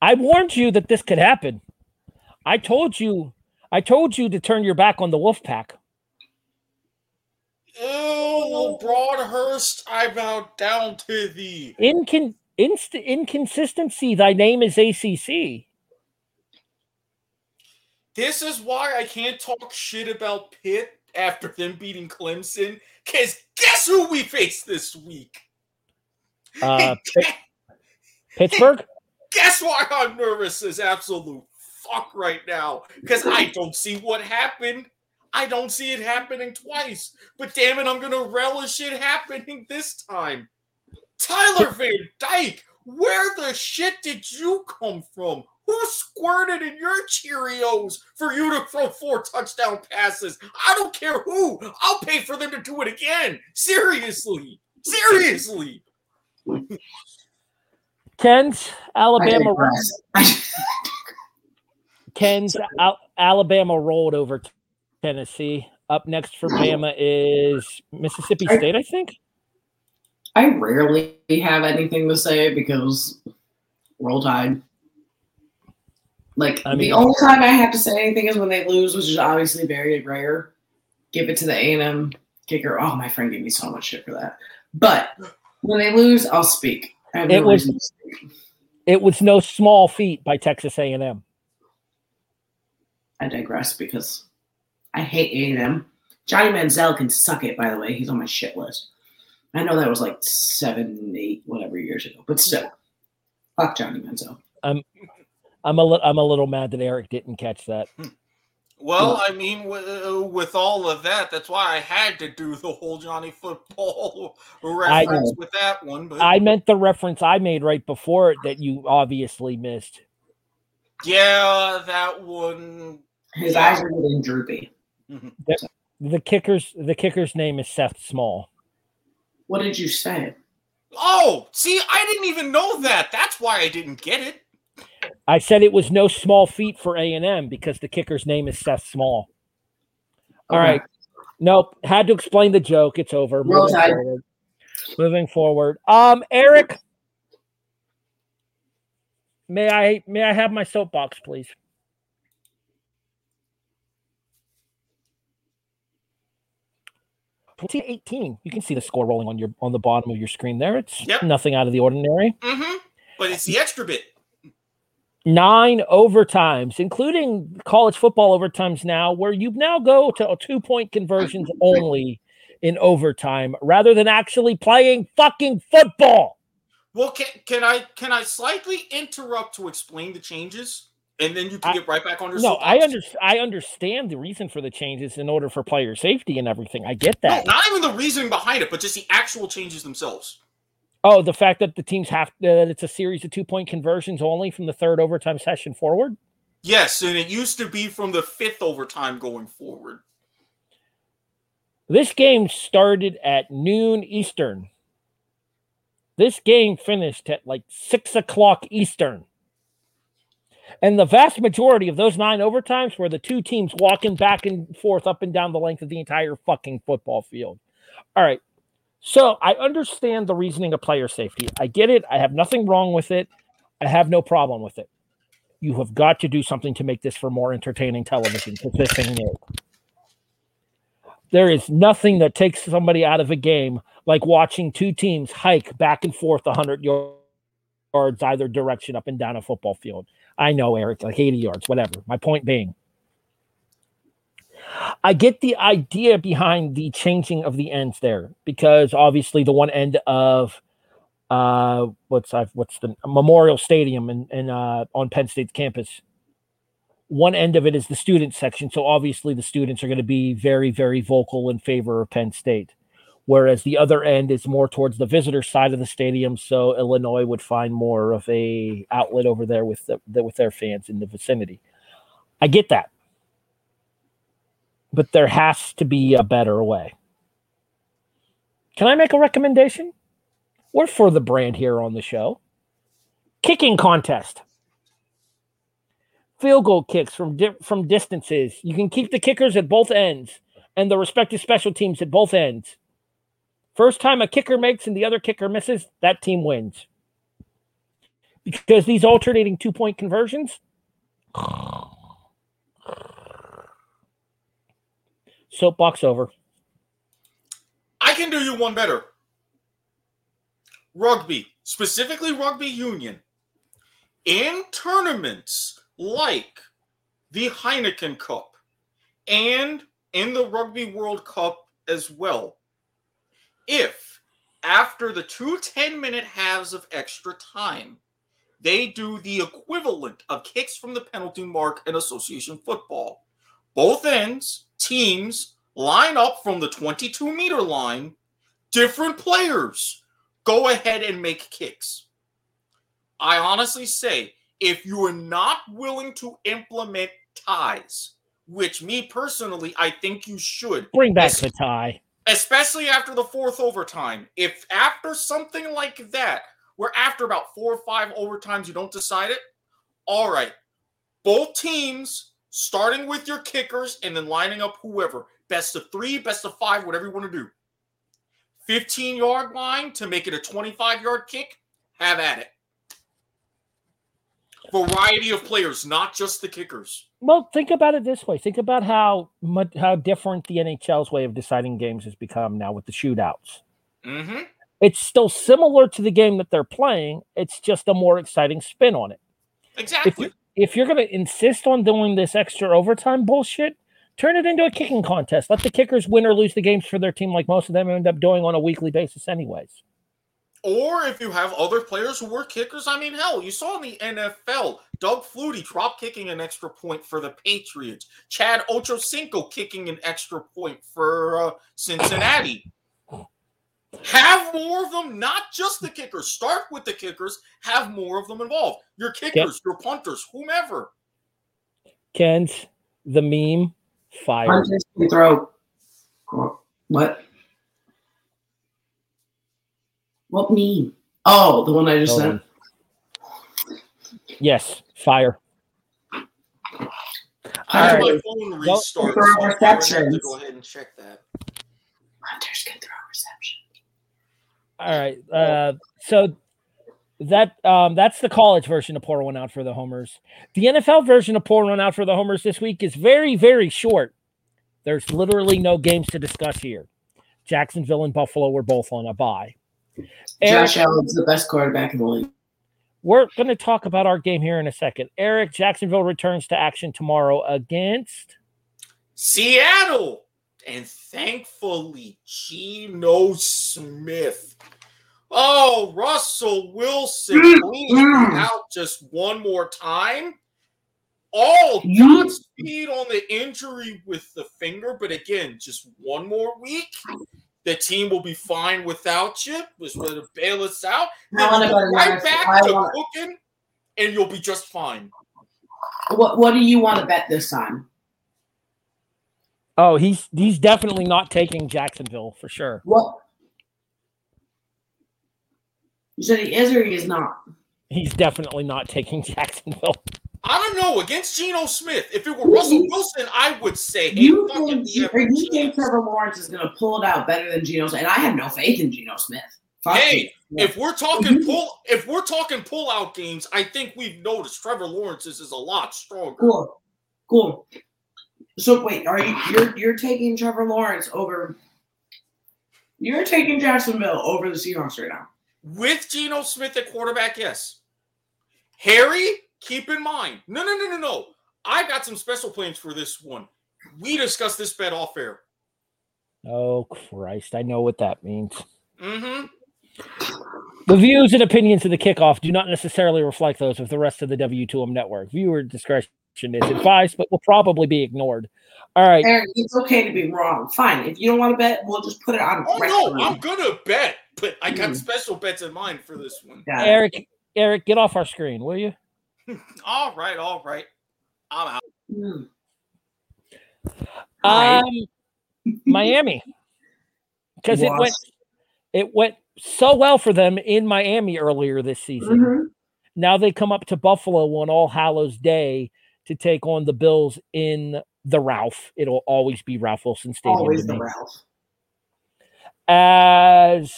I warned you that this could happen. I told you, I told you to turn your back on the Wolfpack. Ew, Broadhurst, I bow down to thee. Incon- inst- inconsistency, thy name is ACC. This is why I can't talk shit about Pitt after them beating Clemson. Because guess who we face this week? Uh, Pitt- Pittsburgh? Guess why I'm nervous as absolute fuck right now? Because I don't see what happened. I don't see it happening twice. But damn it, I'm gonna relish it happening this time. Tyler Van Dyke, where the shit did you come from? Who squirted in your Cheerios for you to throw four touchdown passes? I don't care who. I'll pay for them to do it again. Seriously. Seriously. Ken's Alabama. digress. Ken's Al- Alabama rolled over t- Tennessee. Up next for Bama is Mississippi State, I think. I rarely have anything to say because roll tide. Like I mean- the only time I have to say anything is when they lose, which is obviously very rare. Give it to the A and M kicker. Oh, my friend gave me so much shit for that. But when they lose, I'll speak. I have no It was- to speak. It was no small feat by Texas A&M. I digress because I hate A and M. Johnny Manziel can suck it. By the way, he's on my shit list. I know that was like seven, eight, whatever years ago, but still, fuck Johnny Manziel. I'm I'm a li- I'm a little mad that Eric didn't catch that. Well, I mean, with, uh, with all of that, that's why I had to do the whole Johnny football reference with that one. But I meant the reference I made right before it that you obviously missed. yeah, that one. His Yeah. eyes are getting droopy. The kicker's the kicker's name is Seth Small. What did you say? Oh, see, I didn't even know that. That's why I didn't get it. I said it was no small feat for A&M because the kicker's name is Seth Small. All Okay. right. Nope. Had to explain the joke. It's over. Roll Moving Tide. forward. Moving forward. Um, Eric. May I may I have my soapbox, please? Twenty eighteen. You can see the score rolling on your on the bottom of your screen there. It's Yep. nothing out of the ordinary. Mm-hmm. But it's the extra bit. nine overtimes, including college football overtimes now, where you now go to two point conversions only in overtime rather than actually playing fucking football. Well, can, can I can I slightly interrupt to explain the changes, and then you can I- get right back on your. No, I under, I understand the reason for the changes in order for player safety and everything. I get No, that. not even the reasoning behind it, but just the actual changes themselves. Oh, the fact that the teams have uh, that it's a series of two point conversions only from the third overtime session forward. Yes, and it used to be from the fifth overtime going forward. This game started at noon Eastern. This game finished at like six o'clock Eastern. And the vast majority of those nine overtimes were the two teams walking back and forth up and down the length of the entire fucking football field. All right. So I understand the reasoning of player safety. I get it. I have nothing wrong with it. I have no problem with it. You have got to do something to make this for more entertaining television this ain't it. There is nothing that takes somebody out of a game like watching two teams hike back and forth 100 yards either direction up and down a football field. I know, Eric, like 80 yards, whatever. My point being, I get the idea behind the changing of the ends there because obviously the one end of uh what's I what's the Memorial Stadium in uh on Penn State's campus one end of it is the student section. So obviously the students are going to be very, very vocal in favor of Penn State. Whereas the other end is more towards the visitor side of the stadium. So Illinois would find more of a outlet over there with the, the, with their fans in the vicinity. I get that, but there has to be a better way. Can I make a recommendation? We're for the brand here on the show. Kicking contest. Field goal kicks from di- from distances. You can keep the kickers at both ends and the respective special teams at both ends. First time a kicker makes and the other kicker misses, that team wins. Because these alternating two point conversions. Soapbox over. I can do you one better. Rugby, specifically rugby union, in tournaments like the Heineken Cup and in the Rugby World Cup as well, if after the two 10 minute halves of extra time, they do the equivalent of kicks from the penalty mark in association football. Both ends, teams line up from the 22 meter line, different players go ahead and make kicks. I honestly say, if you are not willing to implement ties, which me personally, I think you should Bring back the tie. Especially after the fourth overtime. If after something like that, where after about four or five overtimes you don't decide it, all right, both teams starting with your kickers and then lining up whoever best of three, best of five, whatever you want to do. 15 yard line to make it a 25 yard kick, have at it. Variety of players, not just the kickers. Well, think about it this way. Think about how much how different the NHL's way of deciding games has become now with the shootouts. Mm-hmm. It's still similar to the game that they're playing. It's just a more exciting spin on it. If Exactly. you if you're going to insist on doing this extra overtime bullshit, turn it into a kicking contest. Let the kickers win or lose the games for their team, like most of them end up doing on a weekly basis, anyways. Or if you have other players who were kickers, I mean, hell, you saw in the NFL, Doug Flutie drop kicking an extra point for the Patriots, Chad Ochocinco kicking an extra point for uh, Cincinnati. Have more of them, not just the kickers. Start with the kickers, have more of them involved. Your kickers, your punters, whomever. Kent, the meme fire. Hunters can throw. What? What meme? Oh, the one I just Hold sent. on. Yes, fire. I All had right. my phone restart, for so I would have to go ahead and check that. Hunters can throw reception. All right. Uh, so that um, that's the college version of pour one out for the homers. The NFL version of pour one out for the homers this week is very very short. There's literally no games to discuss here. Jacksonville and Buffalo were both on a bye. Eric, Josh Allen's the best quarterback in the league. we're going to talk about our game here in a second. Eric, Jacksonville returns to action tomorrow against. Seattle. And thankfully, Geno Smith. Oh, Russell Wilson, please Mm. out just one more time. All Mm. Godspeed on the injury with the finger, but again, just one more week. The team will be fine without you. Was ready to bail us out. Then I wanna you'll go go right back I to wanna- cooking, and you'll be just fine. What What do you want to bet this time? Oh, he's he's definitely not taking Jacksonville for sure. What? You said he is or he is not. He's definitely not taking Jacksonville. I don't know. Against Geno Smith, if it were Russell Wilson, I would say, hey, You think, or you think. Trevor Lawrence is going to pull it out better than Geno Smith? And I have no faith in Geno Smith. Fuck Hey, if we're talking pull, if we're talking pull out games, I think we've noticed Trevor Lawrence's is a lot stronger. Cool. Cool. So wait, are you you're you're taking Trevor Lawrence over you're taking Jacksonville over the Seahawks right now. With Geno Smith at quarterback, yes. Harry, keep in mind. No, no, no, no, no. I got some special plans for this one. We discussed this bet off air. Oh Christ, I know what that means. Mm-hmm. The views and opinions of the kickoff do not necessarily reflect those of the rest of the W2M network. Viewer discretion is advised, but will probably be ignored. All right. Eric, it's okay to be wrong. Fine. If you don't want to bet, we'll just put it on. Oh record. no, I'm gonna bet, but I got Mm. special bets in mind for this one. Eric, Eric, get off our screen, will you? All right, all right. I'm out. Mm. Um, Miami, because it went it went so well for them in Miami earlier this season. Mhm. Now they come up to Buffalo on All Hallows Day to take on the Bills in the Ralph. It'll always be Ralph Wilson Stadium. Always the. Ralph. As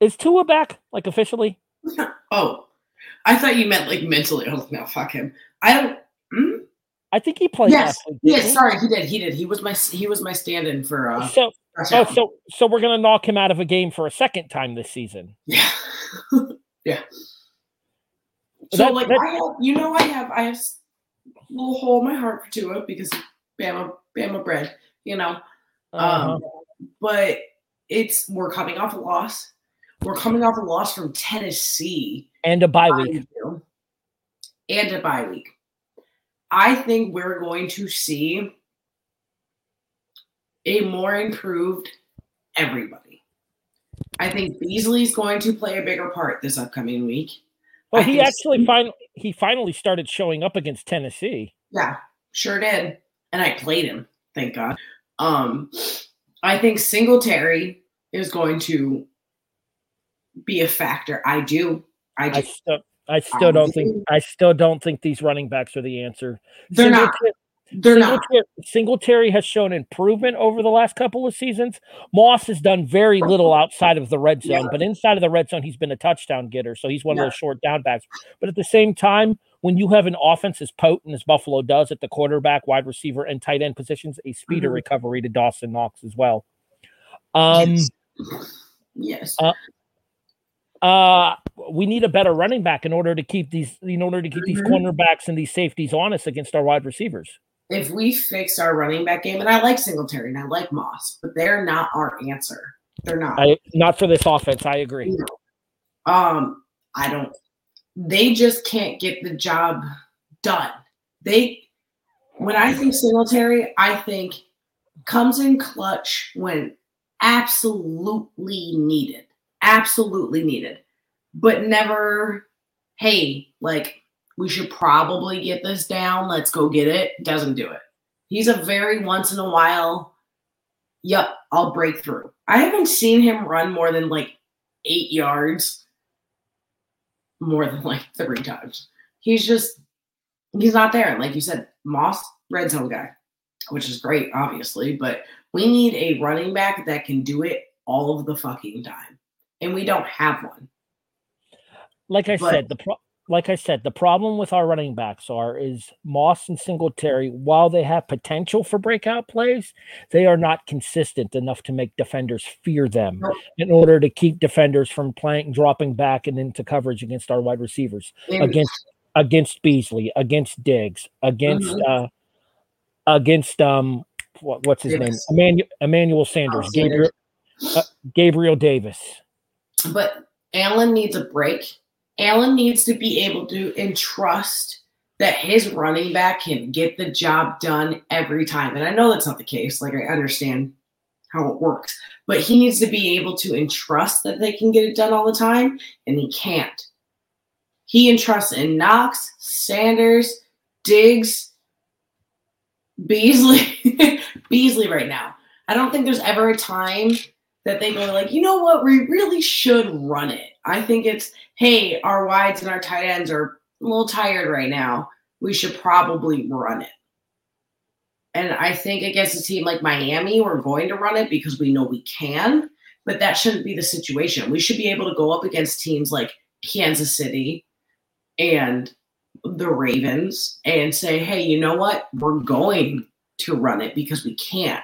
is Tua back like officially? Oh, I thought you meant like mentally. I was like, no, fuck him. I don't. Hmm? I think he played Yes, last yes. he? Sorry, he did. He did. He was my he was my stand-in for. uh So, oh, so, so we're gonna knock him out of a game for a second time this season. Yeah. yeah. So That- like that- I have, you know, I have I have a little hole in my heart for Tua because Bama Bama bread, you know. Uh-huh. Um, but it's we're coming off a loss. We're coming off a loss from Tennessee and a bye week. and a bye week. I think we're going to see a more improved everybody. I think Beasley's going to play a bigger part this upcoming week. Well, I he actually Sing- finally he finally started showing up against Tennessee. Yeah, sure did. And I played him, thank God. Um, I think Singletary is going to be a factor. I do. I do. I still I still don't think I still don't think these running backs are the answer. They're not. Singletary- They're not. Singletary, Singletary has shown improvement over the last couple of seasons. Moss has done very little outside of the red zone, Yeah. but inside of the red zone, he's been a touchdown getter. So he's one Yeah. of those short down backs. But at the same time, when you have an offense as potent as Buffalo does at the quarterback, wide receiver, and tight end positions, a speeder Mhm. recovery to Dawson Knox as well. Um, yes. yes. uh, uh, we need a better running back in order to keep these in order to keep these Mhm. cornerbacks and these safeties honest against our wide receivers. if we fix our running back game, and I like Singletary and I like Moss, but they're not our answer. They're not. I not for this offense. I agree. No. Um, I don't. They just can't get the job done. They, when I think Singletary, I think comes in clutch when absolutely needed, absolutely needed, but never. Hey, like we should probably get this down. Let's go get it. Doesn't do it. He's a very once in a while. Yep, I'll break through. I haven't seen him run more than like eight yards more than like three times. He's just he's not there. Like you said, Moss, red zone guy, which is great, obviously, but we need a running back that can do it all of the fucking time. And we don't have one. Like I But- said, the pro- like I said, the problem with our running backs are is Moss and Singletary. While they have potential for breakout plays, they are not consistent enough to make defenders fear them. In order to keep defenders from playing, dropping back and into coverage against our wide receivers. Against against Beasley, against Diggs, against Mm-hmm. uh against um what, what's his name? Emmanuel, Emmanuel Sanders, Oh, Gabriel uh, Gabriel Davis. But Allen needs a break. Allen needs to be able to entrust that his running back can get the job done every time. And I know that's not the case. Like I understand how it works, but he needs to be able to entrust that they can get it done all the time, and he can't. He entrusts in Knox, Sanders, Diggs, Beasley, Beasley right now. I don't think there's ever a time that they go like, you know what, we really should run it. I think it's, hey, our wides and our tight ends are a little tired right now. We should probably run it. And I think against a team like Miami, we're going to run it because we know we can, but that shouldn't be the situation. We should be able to go up against teams like Kansas City and the Ravens and say, hey, you know what? We're going to run it because we can.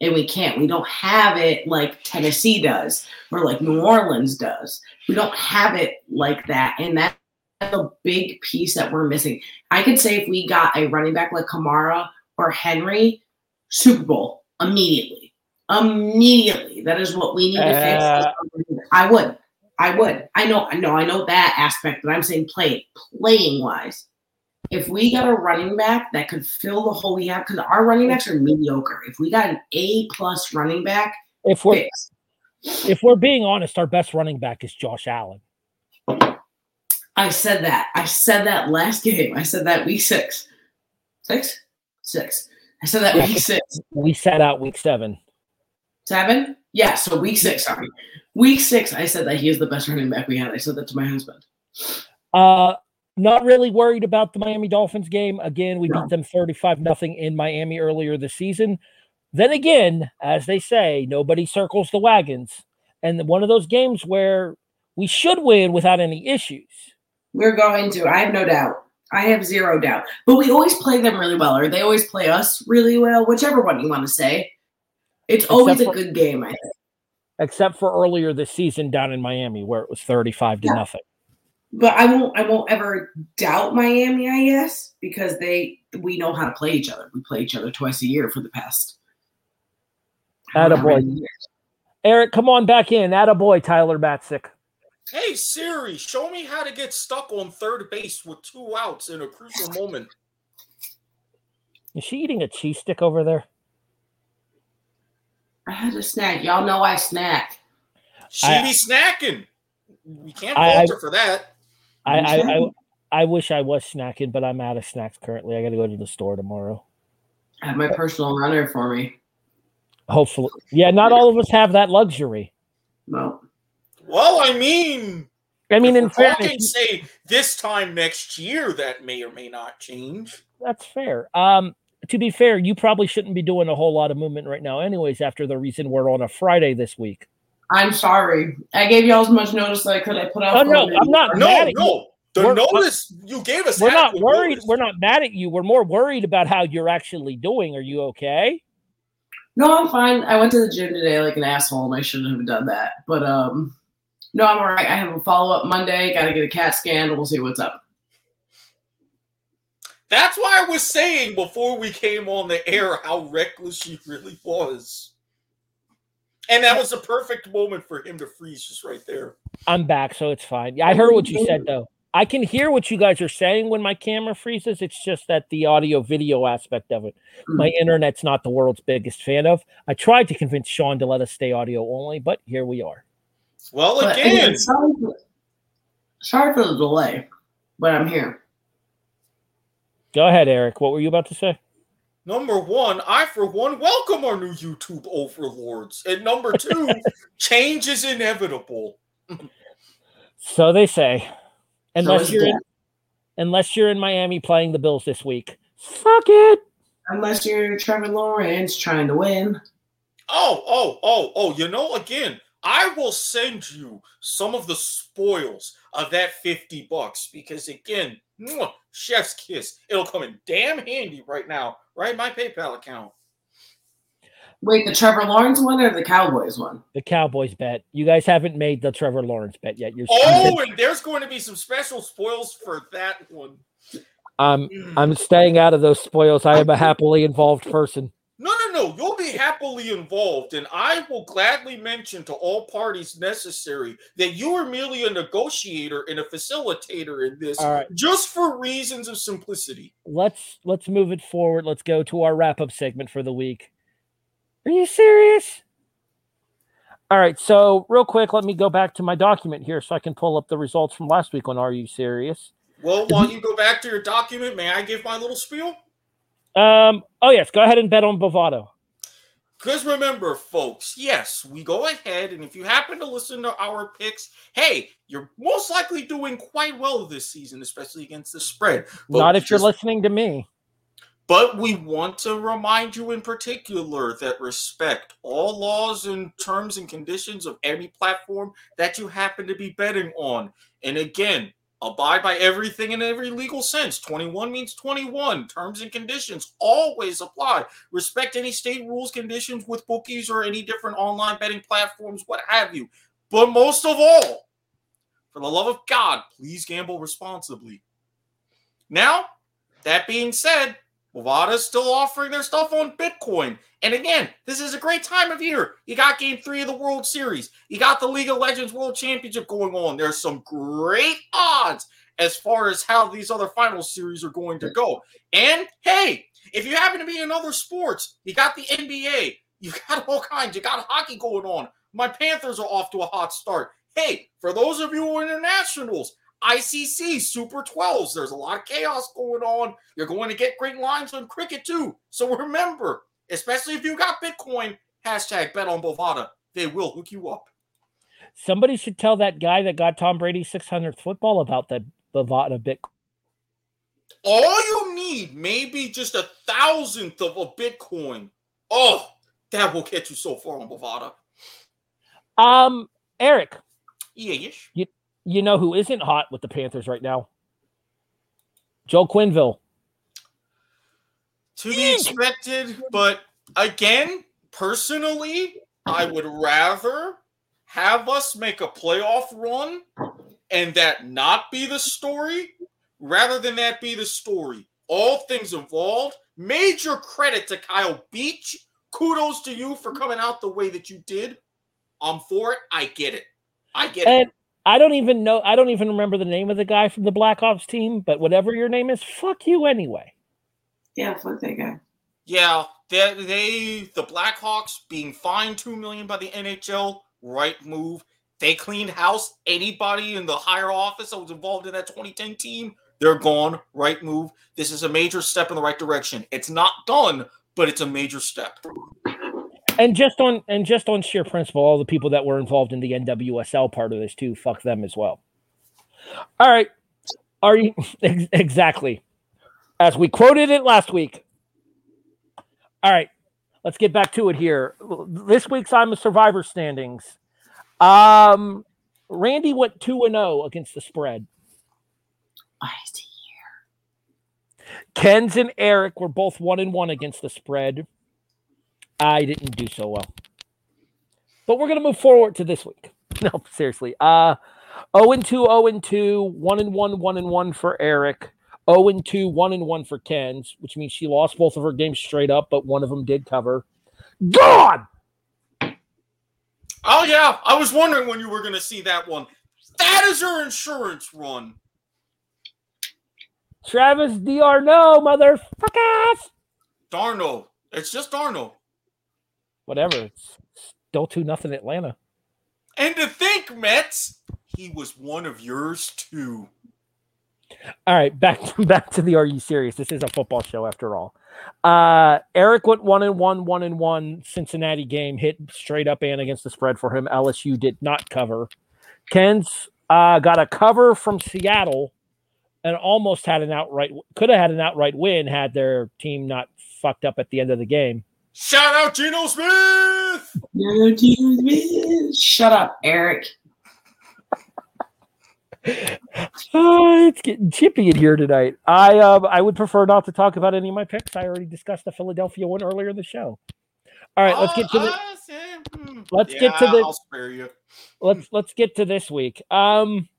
And we can't. We don't have it like Tennessee does or like New Orleans does. We don't have it like that. And that's a big piece that we're missing. I could say if we got a running back like Kamara or Henry, Super Bowl immediately. Immediately. That is what we need to Uh, fix. I would. I would. I know. I know. I know that aspect, but I'm saying play playing wise. If we got a running back that could fill the hole we have, because our running backs are mediocre. If we got an A plus running back, If we're fix. if we're being honest, our best running back is Josh Allen. I said that. I said that last game. I said that week six. Six? Six. I said that Yeah. week six. We sat out week seven. Seven? Yeah, so week six, sorry. Week six, I said that he is the best running back we had. I said that to my husband. Uh not really worried about the Miami Dolphins game. Again, we beat them 35 nothing in Miami earlier this season. Then again, as they say, nobody circles the wagons. And one of those games where we should win without any issues. We're going to. I have no doubt. I have zero doubt. But we always play them really well, or they always play us really well, whichever one you want to say. It's always a good game, I think. Except for earlier this season down in Miami where it was 35 to Yeah. nothing. But I won't I won't ever doubt Miami, I guess, because they we know how to play each other. We play each other twice a year for the past however Attaboy. many. Erik, come on back in. Attaboy, Tyler Matzek. Hey Siri, show me how to get stuck on third base with two outs in a crucial moment. Is she eating a cheese stick over there? I had a snack. Y'all know I snack. She I- be snacking. We can't I- fault her for that. I, I, I. I wish I was snacking, but I'm out of snacks currently. I got to go to the store tomorrow. I have my personal runner for me. Hopefully, yeah. Not all of us have that luxury. Well, Well, I mean, I mean, in we're fairness, say this time next year, that may or may not change. that's fair. Um, to be fair, you probably shouldn't be doing a whole lot of movement right now, anyways. After the reason we're on a Friday this week. I'm sorry. I gave y'all as much notice as I could. I put out. Oh for no, a I'm not No, mad at you. no. The We're- notice you gave us. We're not worried. notice. We're not mad at you. We're more worried about how you're actually doing. Are you okay? No, I'm fine. I went to the gym today like an asshole, and I shouldn't have done that. But um, no, I'm all right. I have a follow up Monday. Got to get a CAT scan. We'll see what's up. That's why I was saying before we came on the air how reckless she really was. And that was the perfect moment for him to freeze just right there. I'm back, so it's fine. Yeah, I heard what you said though. I can hear what you guys are saying when my camera freezes. It's just that the audio video aspect of it. Hmm. My internet's not the world's biggest fan of. I tried to convince Sean to let us stay audio only, but here we are. Well, But again, sorry, for, sorry for the delay, but I'm here. Go ahead, Erik. What were you about to say? Number one, I for one welcome our new YouTube overlords. And number two, change is inevitable. So they say. Unless is you're in, unless you're in Miami playing the Bills this week. Fuck it. Unless you're Trevor Lawrence trying to win. Oh, oh, oh, oh, you know, again, I will send you some of the spoils of that 50 bucks because, again, mwah, chef's kiss. It'll come in damn handy right now, right? My PayPal account. Wait, the Trevor Lawrence one or the Cowboys one? The Cowboys bet. You guys haven't made the Trevor Lawrence bet yet. You're Oh, and there's going to be some special spoils for that one. I'm Mm. I'm staying out of those spoils. I am a happily involved person. No, no, no. You'll be happily involved, and I will gladly mention to all parties necessary that you are merely a negotiator and a facilitator in this, right. just for reasons of simplicity. let's let's move it forward. Let's go to our wrap up segment for the week. Are you serious? All right, so real quick, let me go back to my document here so I can pull up the results from last week on Are You Serious? Well, while you go back to your document, may I give my little spiel? Um, oh yes, go ahead and bet on Bovada. Because remember, folks, yes, we go ahead, and if you happen to listen to our picks, hey, you're most likely doing quite well this season, especially against the spread. But Not if you're just- listening to me. But we want to remind you in particular that respect all laws and terms and conditions of any platform that you happen to be betting on. And again, abide by everything in every legal sense. 21 means 21. Terms and conditions always apply. Respect any state rules, conditions with bookies or any different online betting platforms, what have you. But most of all, for the love of God, please gamble responsibly. Now, that being said, Bovada's still offering their stuff on Bitcoin. And again, this is a great time of year. You got game three of the World Series. You got the League of Legends World Championship going on. There's some great odds as far as how these other final series are going to go. And hey, if you happen to be in other sports, you got the NBA, you got all kinds, you got hockey going on. My Panthers are off to a hot start. Hey, for those of you who are internationals, ICC Super 12s, there's a lot of chaos going on. You're going to get great lines on cricket too. So remember, especially if you got Bitcoin, hashtag bet on Bovada. They will hook you up. Somebody should tell that guy that got Tom Brady's 600th football about that Bovada Bitcoin. All you need, maybe just a thousandth of a Bitcoin. Oh, that will get you so far on Bovada. Um, Erik. Yeah, You, you know who isn't hot with the Panthers right now? Joe Quenneville. To be expected, but again, personally, I would rather have us make a playoff run and that not be the story rather than that be the story. All things involved. Major credit to Kyle Beach. Kudos to you for coming out the way that you did. I'm for it. I get it. I get and it. I don't even know. I don't even remember the name of the guy from the Black Ops team, but whatever your name is, fuck you anyway. Yeah, fuck that guy. Yeah, they, they the Blackhawks being fined two million by the NHL, right move. They cleaned house. Anybody in the higher office that was involved in that 2010 team, they're gone. Right move. This is a major step in the right direction. It's not done, but it's a major step. And just on and just on sheer principle, all the people that were involved in the NWSL part of this too, fuck them as well. All right, are you ex- exactly as we quoted it last week? All right, let's get back to it here. This week's I'm a Survivor standings. Um, Randy went two and zero against the spread. Why is he Ken's and Erik were both one and one against the spread. I didn't do so well. But we're gonna move forward to this week. No, seriously. Uh 0 and 2, 0 and 2, 1 and 1, 1 and 1 for Erik. 0 and 2, 1 and 1 for Ken's, which means she lost both of her games straight up, but one of them did cover. Gone! Oh yeah, I was wondering when you were going to see that one. That is her insurance run. Travis Diarno, motherfuckers! d'Arnaud. It's just d'Arnaud. Whatever. It's still 2 nothing Atlanta. And to think, Mets, he was one of yours too. All right, back to, back to the Are You Serious? This is a football show after all. Uh, Erik went one and one, one and one. Cincinnati game hit straight up and against the spread for him. LSU did not cover. Ken's uh, got a cover from Seattle and almost had an outright could have had an outright win had their team not fucked up at the end of the game. Shout out Geno Smith. No, Jesus, man. Shut up, Erik. Oh, it's getting chippy in here tonight. I um I would prefer not to talk about any of my picks. I already discussed the Philadelphia one earlier in the show. All right, let's get to the I see. Hmm. let's get to the- I'll spare you. let's let's get to this week. Um,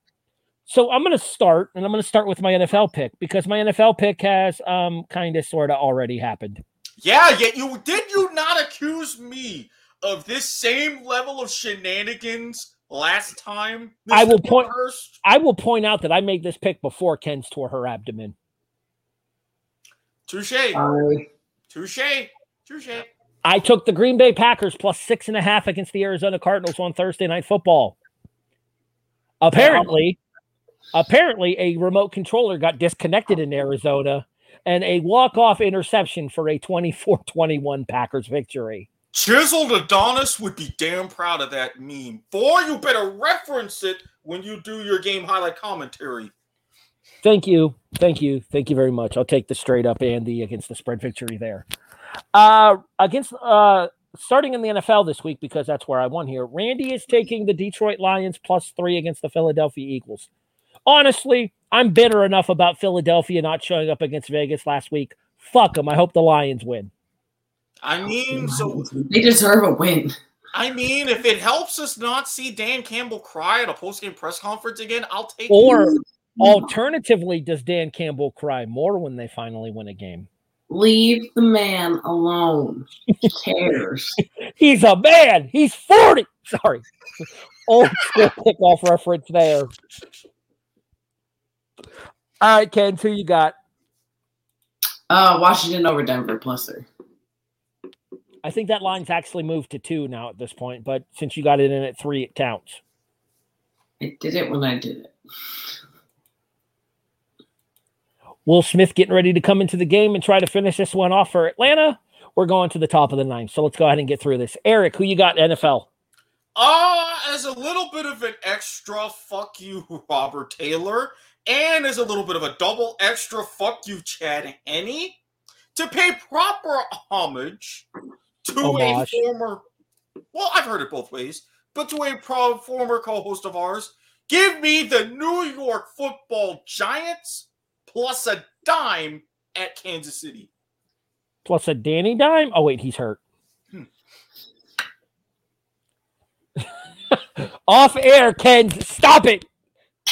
so I'm going to start, and I'm going to start with my NFL pick because my NFL pick has um kind of sort of already happened. Yeah, yet you did you not accuse me of this same level of shenanigans last time? I will Mr. point- Hurst? I will point out that I made this pick before Ken's tore her abdomen. Touche. Sorry. Touche. Touche. I took the Green Bay Packers plus six and a half against the Arizona Cardinals on Thursday Night Football. Apparently, apparently, a remote controller got disconnected in Arizona, and a walk-off interception for a 24-21 Packers victory. Chiseled Adonis would be damn proud of that meme. Boy, you better reference it when you do your game highlight commentary. Thank you. Thank you. Thank you very much. I'll take the straight up Andy against the spread victory there. Uh against uh starting in the NFL this week because that's where I won here. Randy is taking the Detroit Lions plus 3 against the Philadelphia Eagles. Honestly, I'm bitter enough about Philadelphia not showing up against Vegas last week. Fuck them. I hope the Lions win. I mean, so They deserve a win. I mean, if it helps us not see Dan Campbell cry at a post-game press conference again, I'll take Or it. alternatively, does Dan Campbell cry more when they finally win a game? Leave the man alone. He cares. He's a man. He's 40. Sorry. Old school kickoff reference there. All right, Ken, who you got? Uh, Washington over Denver plus three. I think that line's actually moved to two now at this point, but since you got it in at three, it counts. I did it when I did it. Will Smith getting ready to come into the game and try to finish this one off for Atlanta. We're going to the top of the ninth. So let's go ahead and get through this. Erik, who you got NFL? Uh, as a little bit of an extra fuck you, Robert Taylor, and as a little bit of a double extra fuck you, Chad Henne, to pay proper homage to Homage. a former, well, I've heard it both ways, but to a pro, former co host of ours, give me the New York football Giants plus a dime at Kansas City. Plus a Danny Dime. Oh, wait, he's hurt. Hmm. Off air, Ken. Stop it.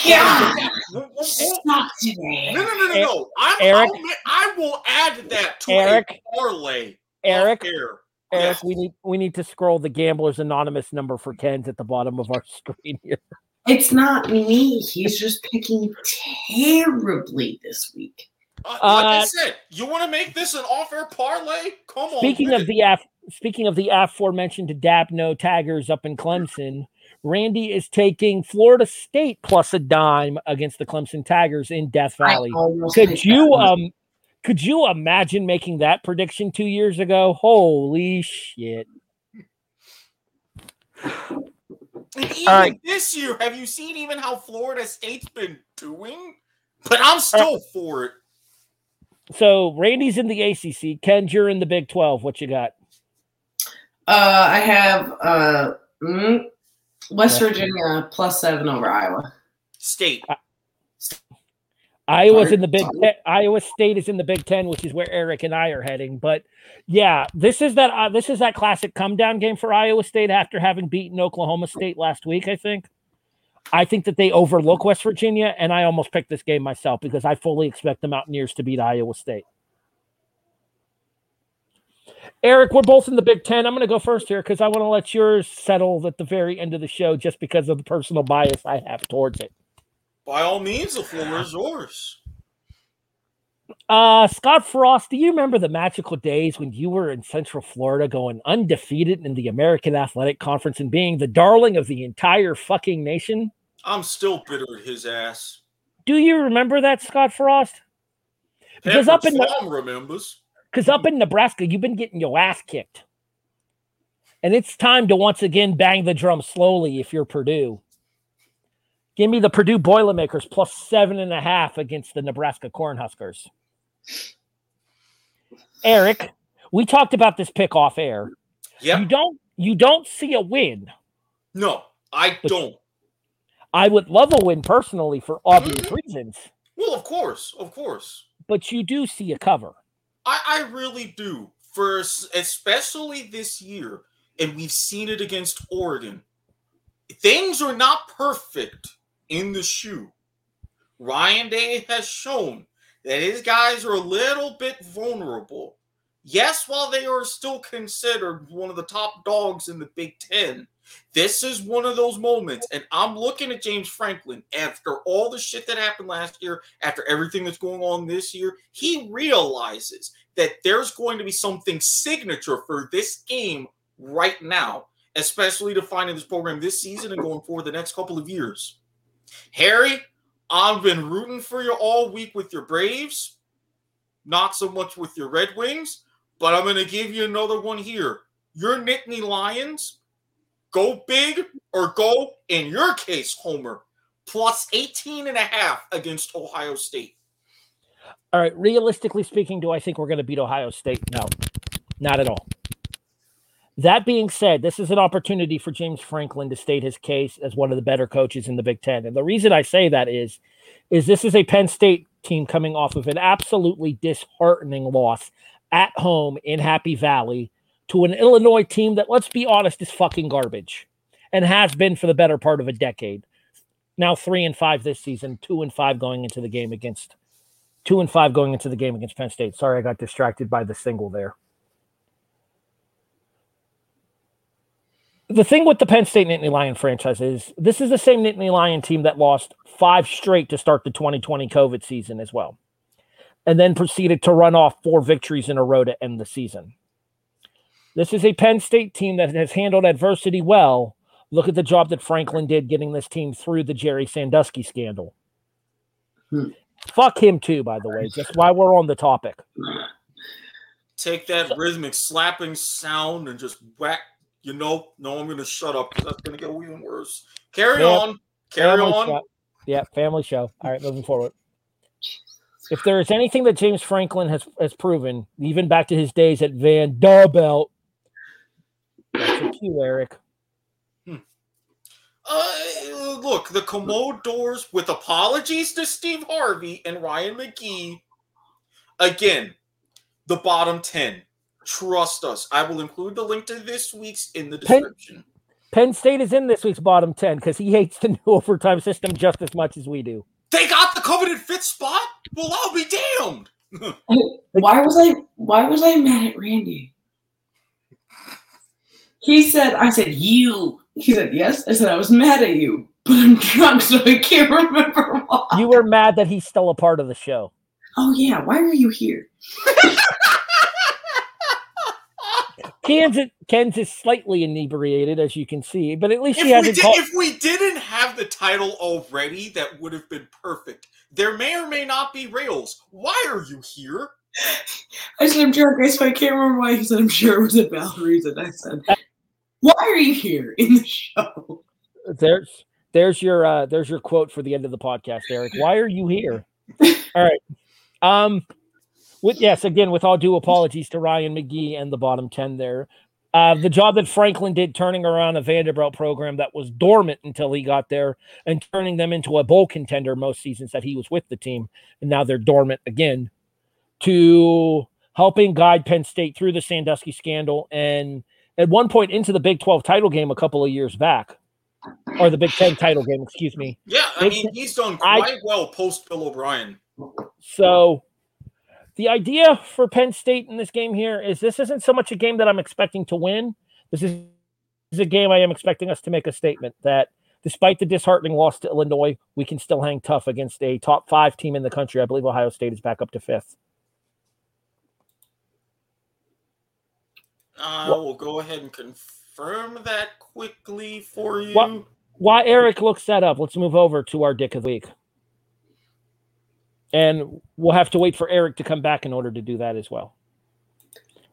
Yeah, Well, well, stop today. No, no, no, no, no. I'm, Erik? I'll I will add that to Erik? a parlay. Erik, off. Erik, Yes. we need we need to scroll the Gamblers Anonymous number for Ken's at the bottom of our screen here. It's not me. He's just picking terribly this week. Uh, like Uh, I said, you want to make this an off-air parlay? Come on. Speaking of the af- speaking of the aforementioned Dabo taggers up in Clemson, Randy is taking Florida State plus a dime against the Clemson Tigers in Death Valley. Could you um could you imagine making that prediction two years ago? Holy shit. And even All right. this year, have you seen even how Florida State's been doing? But I'm still for it. So Randy's in the ACC. Ken, you're in the Big 12. What you got? Uh, I have uh, mm, West West Virginia plus seven over Iowa. State. Iowa's Sorry, in the Big. Ten. Iowa State is in the Big Ten, which is where Erik and I are heading. But yeah, this is that uh, this is that classic come down game for Iowa State after having beaten Oklahoma State last week. I think. I think that they overlook West Virginia, and I almost picked this game myself because I fully expect the Mountaineers to beat Iowa State. Erik, we're both in the Big Ten. I'm going to go first here because I want to let yours settle at the very end of the show, just because of the personal bias I have towards it. By all means, the floor is yours. Uh, Scott Frost, do you remember the magical days when you were in Central Florida going undefeated in the American Athletic Conference and being the darling of the entire fucking nation? I'm still bitter at his ass. Do you remember that, Scott Frost? Because up in the- Tom remembers. Because up in Nebraska, you've been getting your ass kicked. And it's time to once again bang the drum slowly if you're Purdue. Give me the Purdue Boilermakers plus seven and a half against the Nebraska Cornhuskers. Erik, we talked about this pick off air. Yep. You don't you don't see a win. No, I don't. I would love a win personally for obvious mm-hmm. reasons, Well, of course, of course. but you do see a cover. I, I really do. For especially this year, and we've seen it against Oregon. Things are not perfect in the shoe. Ryan Day has shown that his guys are a little bit vulnerable. Yes, while they are still considered one of the top dogs in the Big Ten, this is one of those moments. And I'm looking at James Franklin after all the shit that happened last year, after everything that's going on this year. He realizes that there's going to be something signature for this game right now, especially defining this program this season and going forward the next couple of years. Harry, I've been rooting for you all week with your Braves, not so much with your Red Wings, but I'm going to give you another one here. Your Nittany Lions, go big or go, in your case, Homer, plus 18 and a half against Ohio State. All right, realistically speaking, do I think we're going to beat Ohio State? No, not at all. That being said, this is an opportunity for James Franklin to state his case as one of the better coaches in the Big Ten. And the reason I say that is, is this is a Penn State team coming off of an absolutely disheartening loss at home in Happy Valley to an Illinois team that, let's be honest, is fucking garbage and has been for the better part of a decade. Now three and five this season, two and five going into the game against two and five going into the game against Penn State. Sorry, I got distracted by the single there. the thing with the Penn State Nittany Lion franchise is this is the same Nittany Lion team that lost five straight to start the 2020 COVID season as well, and then proceeded to run off four victories in a row to end the season. This is a Penn State team that has handled adversity well. Look at the job that Franklin did getting this team through the Jerry Sandusky scandal. Hmm. Fuck him too, by the way, just while we're on the topic. Take that rhythmic slapping sound and just whack. You know, no, I'm going to shut up that's going to get even worse. Carry Yep. on. Carry Family on. show. Yeah, family show. All right, moving forward. If there is anything that James Franklin has has proven, even back to his days at Van Belt, that's cue, Erik. Uh, look, the Commodores, with apologies to Steve Harvey and Ryan McGee, again, the bottom 10. Trust us. I will include the link to this week's in the Penn- description. Penn State is in this week's bottom ten because he hates the new overtime system just as much as we do. They got the coveted fifth spot? Well, I'll be damned. Why was I why was I mad at Randy? He said, I said, you. He said, yes. I said, I was mad at you, but I'm drunk, so I can't remember why. You were mad that he's still a part of the show. oh, yeah. Why are you here? Kansas Ken's is slightly inebriated, as you can see, but at least If he hasn't did, called. if we didn't have the title already, that would have been perfect. There may or may not be rails. Why are you here? I said, I'm drunk. I said, I can't remember why. He said, I'm sure it was a valid reason. I said, why are you here in the show? There's there's your uh there's your quote for the end of the podcast, Erik. Why are you here? All right. Um with yes, again, with all due apologies to Ryan McGee and the bottom 10 there. Uh, the job that Franklin did turning around a Vanderbilt program that was dormant until he got there and turning them into a bowl contender most seasons that he was with the team. And now they're dormant again to helping guide Penn State through the Sandusky scandal and at one point into the Big 12 title game a couple of years back, or the Big 10 title game, excuse me. Yeah, I Big mean, Ten- he's done I- quite well post Bill O'Brien. So the idea for Penn State in this game here is this isn't so much a game that I'm expecting to win. This is, is a game I am expecting us to make a statement that despite the disheartening loss to Illinois, we can still hang tough against a top five team in the country. I believe Ohio State is back up to fifth. I will go ahead and confirm that quickly for you. While Erik looks that up, let's move over to our dick of the week. And we'll have to wait for Erik to come back in order to do that as well.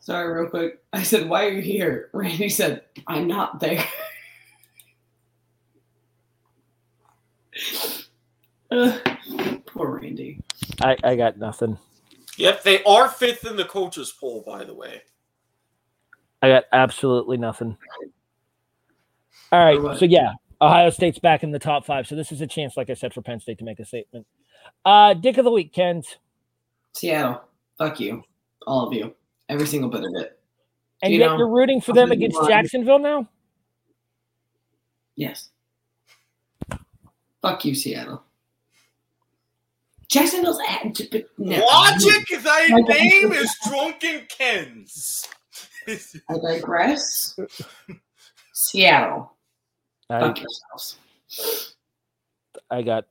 Sorry, real quick. I said, why are you here? Randy said, I'm not there. Uh, poor Randy. I, I got nothing. Yep, they are fifth in the coaches poll, by the way. I got absolutely nothing. All right. All right. So yeah, Ohio State's back in the top five. So this is a chance, like I said, for Penn State to make a statement. Uh Dick of the week, Kent. Seattle, fuck you. All of you. Every single bit of it. And You yet know, you're rooting for I'll them against lying. Jacksonville now? Yes. Fuck you, Seattle. Jacksonville's at. no. Logic, thy Like- name is Drunken Kens. I digress. Seattle. I, Fuck yourselves. I got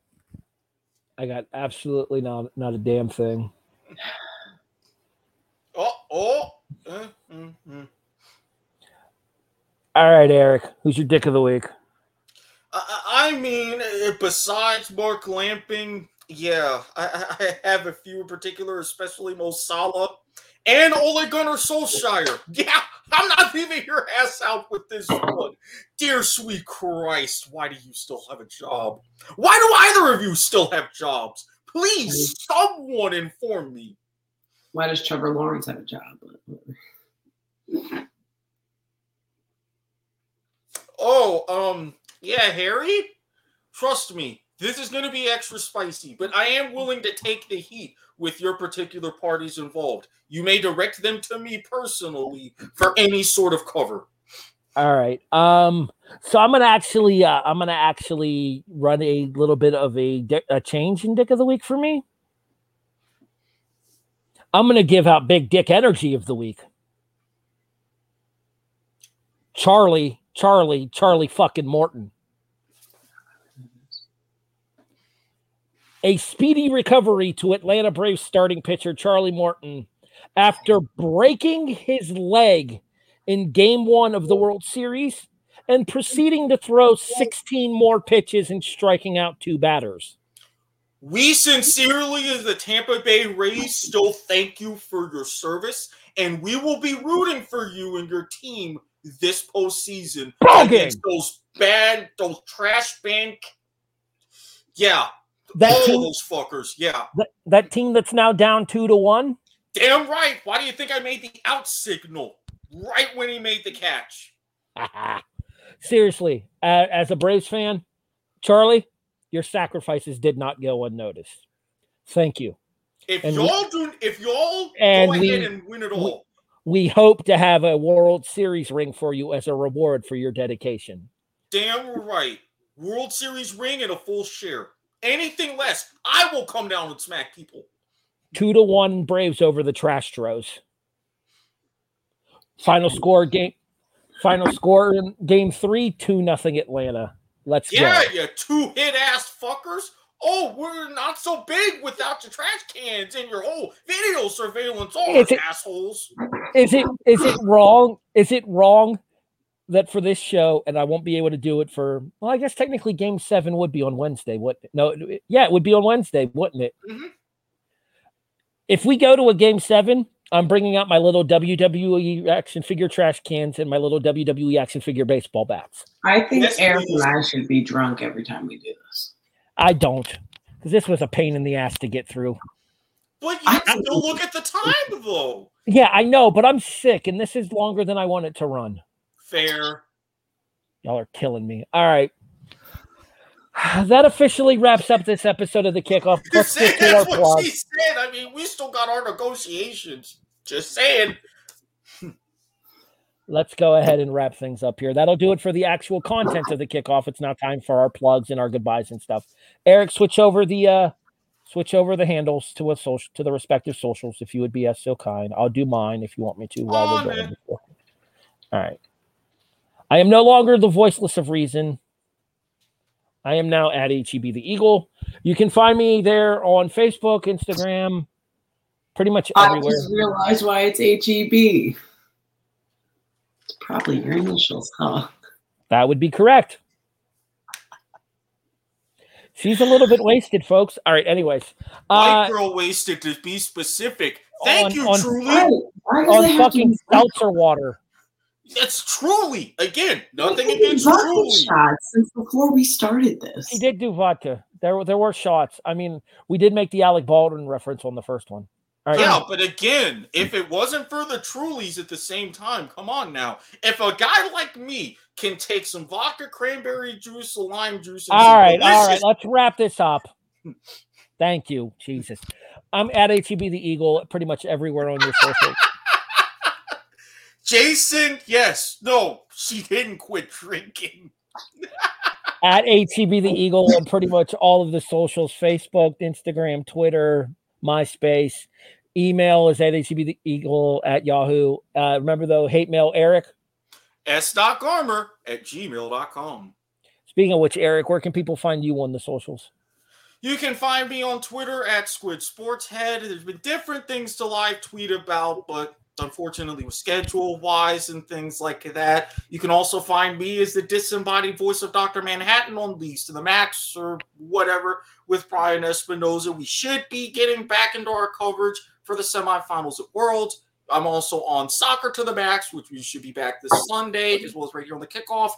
I got absolutely not not a damn thing. oh, oh. uh, mm, mm. All right, Erik. Who's your dick of the week? I, I mean, uh, besides Mark Lamping, yeah, I, I I have a few in particular, especially Mo Salah and Ole Gunnar Solskjaer. Yeah, I'm not leaving your ass out with this one. Dear sweet Christ, why do you still have a job? Why do either of you still have jobs? Please, someone inform me. Why does Trevor Lawrence have a job? Oh, um, yeah, Harry. Trust me, this is going to be extra spicy, but I am willing to take the heat with your particular parties involved. You may direct them to me personally for any sort of cover. All right. Um. So I'm gonna actually, uh, I'm gonna actually run a little bit of a, a change in dick of the week for me. I'm gonna give out big dick energy of the week. Charlie Charlie, Charlie fucking Morton. A speedy recovery to Atlanta Braves starting pitcher Charlie Morton after breaking his leg in game one of the World Series and proceeding to throw 16 more pitches and striking out two batters. We sincerely, as the Tampa Bay Rays, still thank you for your service, and we will be rooting for you and your team this postseason Ball against game. those bad, those trash band. Yeah, That all team, those fuckers. Yeah, that, that team that's now down two to one. damn right. Why do you think I made the out signal right when he made the catch? Seriously, uh, as a Braves fan, Charlie, your sacrifices did not go unnoticed. Thank you. If And y'all do, if y'all And go we- ahead and win it all, We hope to have a World Series ring for you as a reward for your dedication. damn right. World Series ring and a full share. Anything less, I will come down and smack people. Two to one Braves over the Trastros. Final score game. Final score in game three, two nothing Atlanta. Let's Yeah, go. Yeah, you two hit ass fuckers. Oh, we're not so big without your trash cans and your whole video surveillance. Oh, Is it- assholes. Is it is it wrong? Is it wrong that for this show, and I won't be able to do it for well, I guess technically game seven would be on Wednesday. What no it- yeah, it would be on Wednesday, wouldn't it? Mhm. If we go to a game seven, I'm bringing out my little WWE action figure trash cans and my little WWE action figure baseball bats. I think Yes, Erik please. and I should be drunk every time we do this. I don't, because this was a pain in the ass to get through. But you I- still look at the time, though. Yeah, I know, but I'm sick, and this is longer than I want it to run. Fair. Y'all are killing me. All right. That officially wraps up this episode of the kickoff. Let's saying get to our that's what plug. she said. I mean, we still got our negotiations. Just saying. Let's go ahead and wrap things up here. That'll do it for the actual content of the kickoff. It's now time for our plugs and our goodbyes and stuff. Erik, switch over the uh switch over the handles to a social to the respective socials if you would be as so kind. I'll do mine if you want me to while Oh, we're going. All right. I am no longer the voiceless of reason. I am now at HEB the Eagle. You can find me there on Facebook, Instagram, pretty much everywhere. I just realized why it's HEB. It's probably your initials, huh? That would be correct. She's a little bit wasted, folks. All right. Anyways, White uh, girl wasted to be specific. Thank on- you, on- truly. Why, why on fucking be seltzer water. It's truly. Again, nothing against vodka truly. shots since before we started this. He did do vodka. There, were there were shots. I mean, we did make the Alec Baldwin reference on the first one. All right. Yeah, but again, if it wasn't for the Trulies at the same time, come on now. If a guy like me can take some vodka, cranberry juice, lime juice, and All some right. All right. Let's wrap this up. Thank you, Jesus. I'm at HEB the Eagle pretty much everywhere on your social. Jason, yes, no, she didn't quit drinking. at HEB the Eagle on pretty much all of the socials Facebook, Instagram, Twitter, MySpace. Email is at the Eagle at Yahoo. Uh, remember though, hate mail Eric. S.Garmer at gmail.com. Speaking of which, Erik, where can people find you on the socials? You can find me on Twitter at Squid Sportshead. There's been different things to live tweet about, but unfortunately, with schedule wise and things like that, you can also find me as the disembodied voice of Dr. Manhattan on League to the Max or whatever with Brian Espinoza. We should be getting back into our coverage for the semifinals at Worlds. I'm also on Soccer to the Max, which we should be back this Sunday, as well as right here on the kickoff.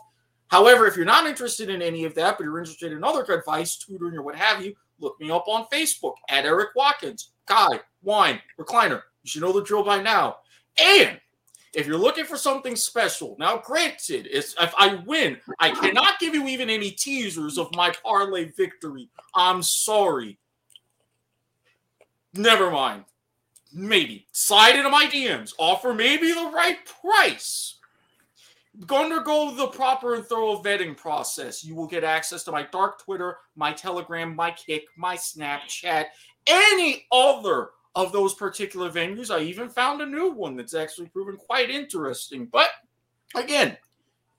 However, if you're not interested in any of that, but you're interested in other advice, tutoring, or what have you, look me up on Facebook at Erik Watkins. Guy, wine, recliner. You should know the drill by now. And if you're looking for something special, now granted, if I win, I cannot give you even any teasers of my parlay victory. I'm sorry. Never mind. Maybe. Slide into my DMs. Offer maybe the right price Go undergo the proper and thorough vetting process. You will get access to my dark Twitter, my Telegram, my Kick, my Snapchat, any other of those particular venues. I even found a new one that's actually proven quite interesting. But again,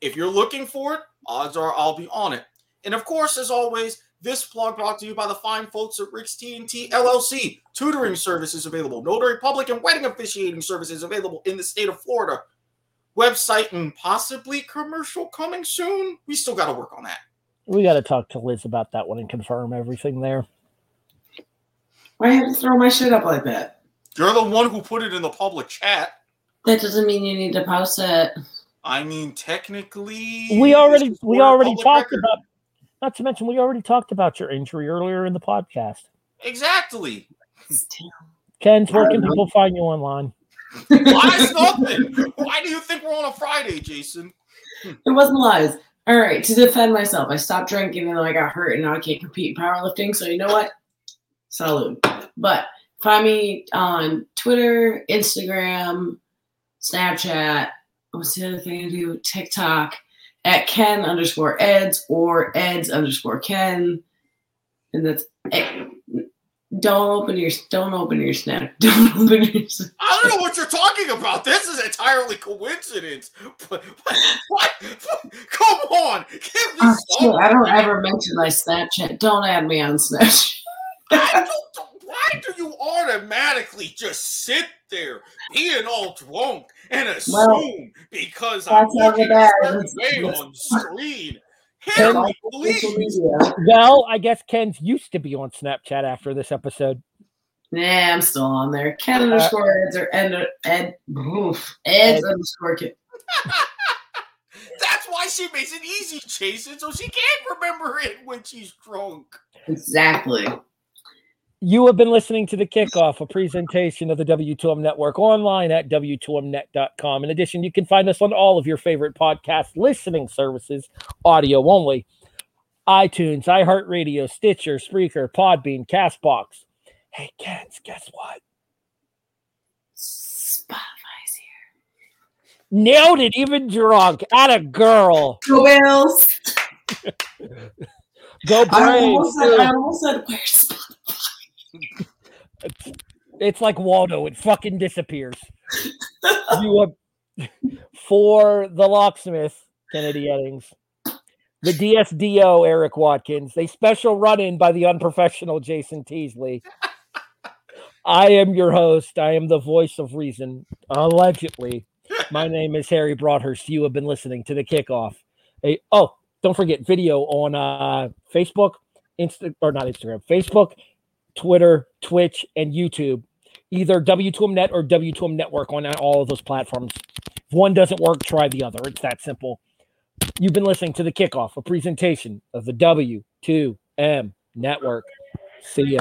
If you're looking for it, odds are I'll be on it. And of course, as always, this blog brought to you by the fine folks at Rick's T&T LLC. Tutoring services available. Notary public and wedding officiating services available in the state of Florida. Website and possibly commercial coming soon. We still got to work on that. We got to talk to Liz about that one and confirm everything there. Why have to throw my shit up like that? You're the one who put it in the public chat. That doesn't mean you need to post it. I mean, technically, We already we already talked record. about. Not to mention, we already talked about your injury earlier in the podcast. Exactly. Ken's, where can people find you online? Lies nothing. Why do you think we're on a Friday, Jason? It wasn't lies. All right, to defend myself, I stopped drinking and then I got hurt and now I can't compete in powerlifting. So you know what? Salute. But find me on Twitter, Instagram, Snapchat. What's the other thing I do? TikTok at Ken underscore Eds or Eds underscore Ken. And that's eh, don't open your don't open your snap. Don't open your snap. I don't know what you're talking about. This is entirely coincidence. But, but what? Come on, give me shit, I don't ever mention my Snapchat. Don't add me on Snapchat. I don't- Why do you automatically just sit there being all drunk and assume Well, because I'm that's looking a certain way on screen? Hear And- me, Social please. media. Well, I guess Ken's used to be on Snapchat after this episode. Nah, I'm still on there. Ken uh, underscore Eds or Ed Ed oof, Eds Ed. underscore Ken. That's why she makes it easy, Jason, so she can't remember it when she's drunk. Exactly. You have been listening to The Kickoff, a presentation of the W2M Network online at W2Mnet.com. In addition, you can find us on all of your favorite podcast listening services, audio only iTunes, iHeartRadio, Stitcher, Spreaker, Podbean, Castbox. Hey, Kens, guess what? Spotify's here. Nailed it, even drunk. At a girl. Go Bills. Go I almost said. I almost said where's Spotify? It's like Waldo. It fucking disappears. you uh, for the locksmith, Keneddi Eddings. The DSDO, Erik Watkins. They special run in by the unprofessional Jason Teasley. I am your host. I am the voice of reason, allegedly. My name is Harry Broadhurst. You have been listening to the kickoff. A, oh, don't forget video on uh, Facebook, Insta or not Instagram, Facebook, Twitter, Twitch, and YouTube. Either W2Mnet or W2M Network on all of those platforms. If one doesn't work, try the other. It's that simple. You've been listening to the kickoff, a presentation of the W2M Network. See ya.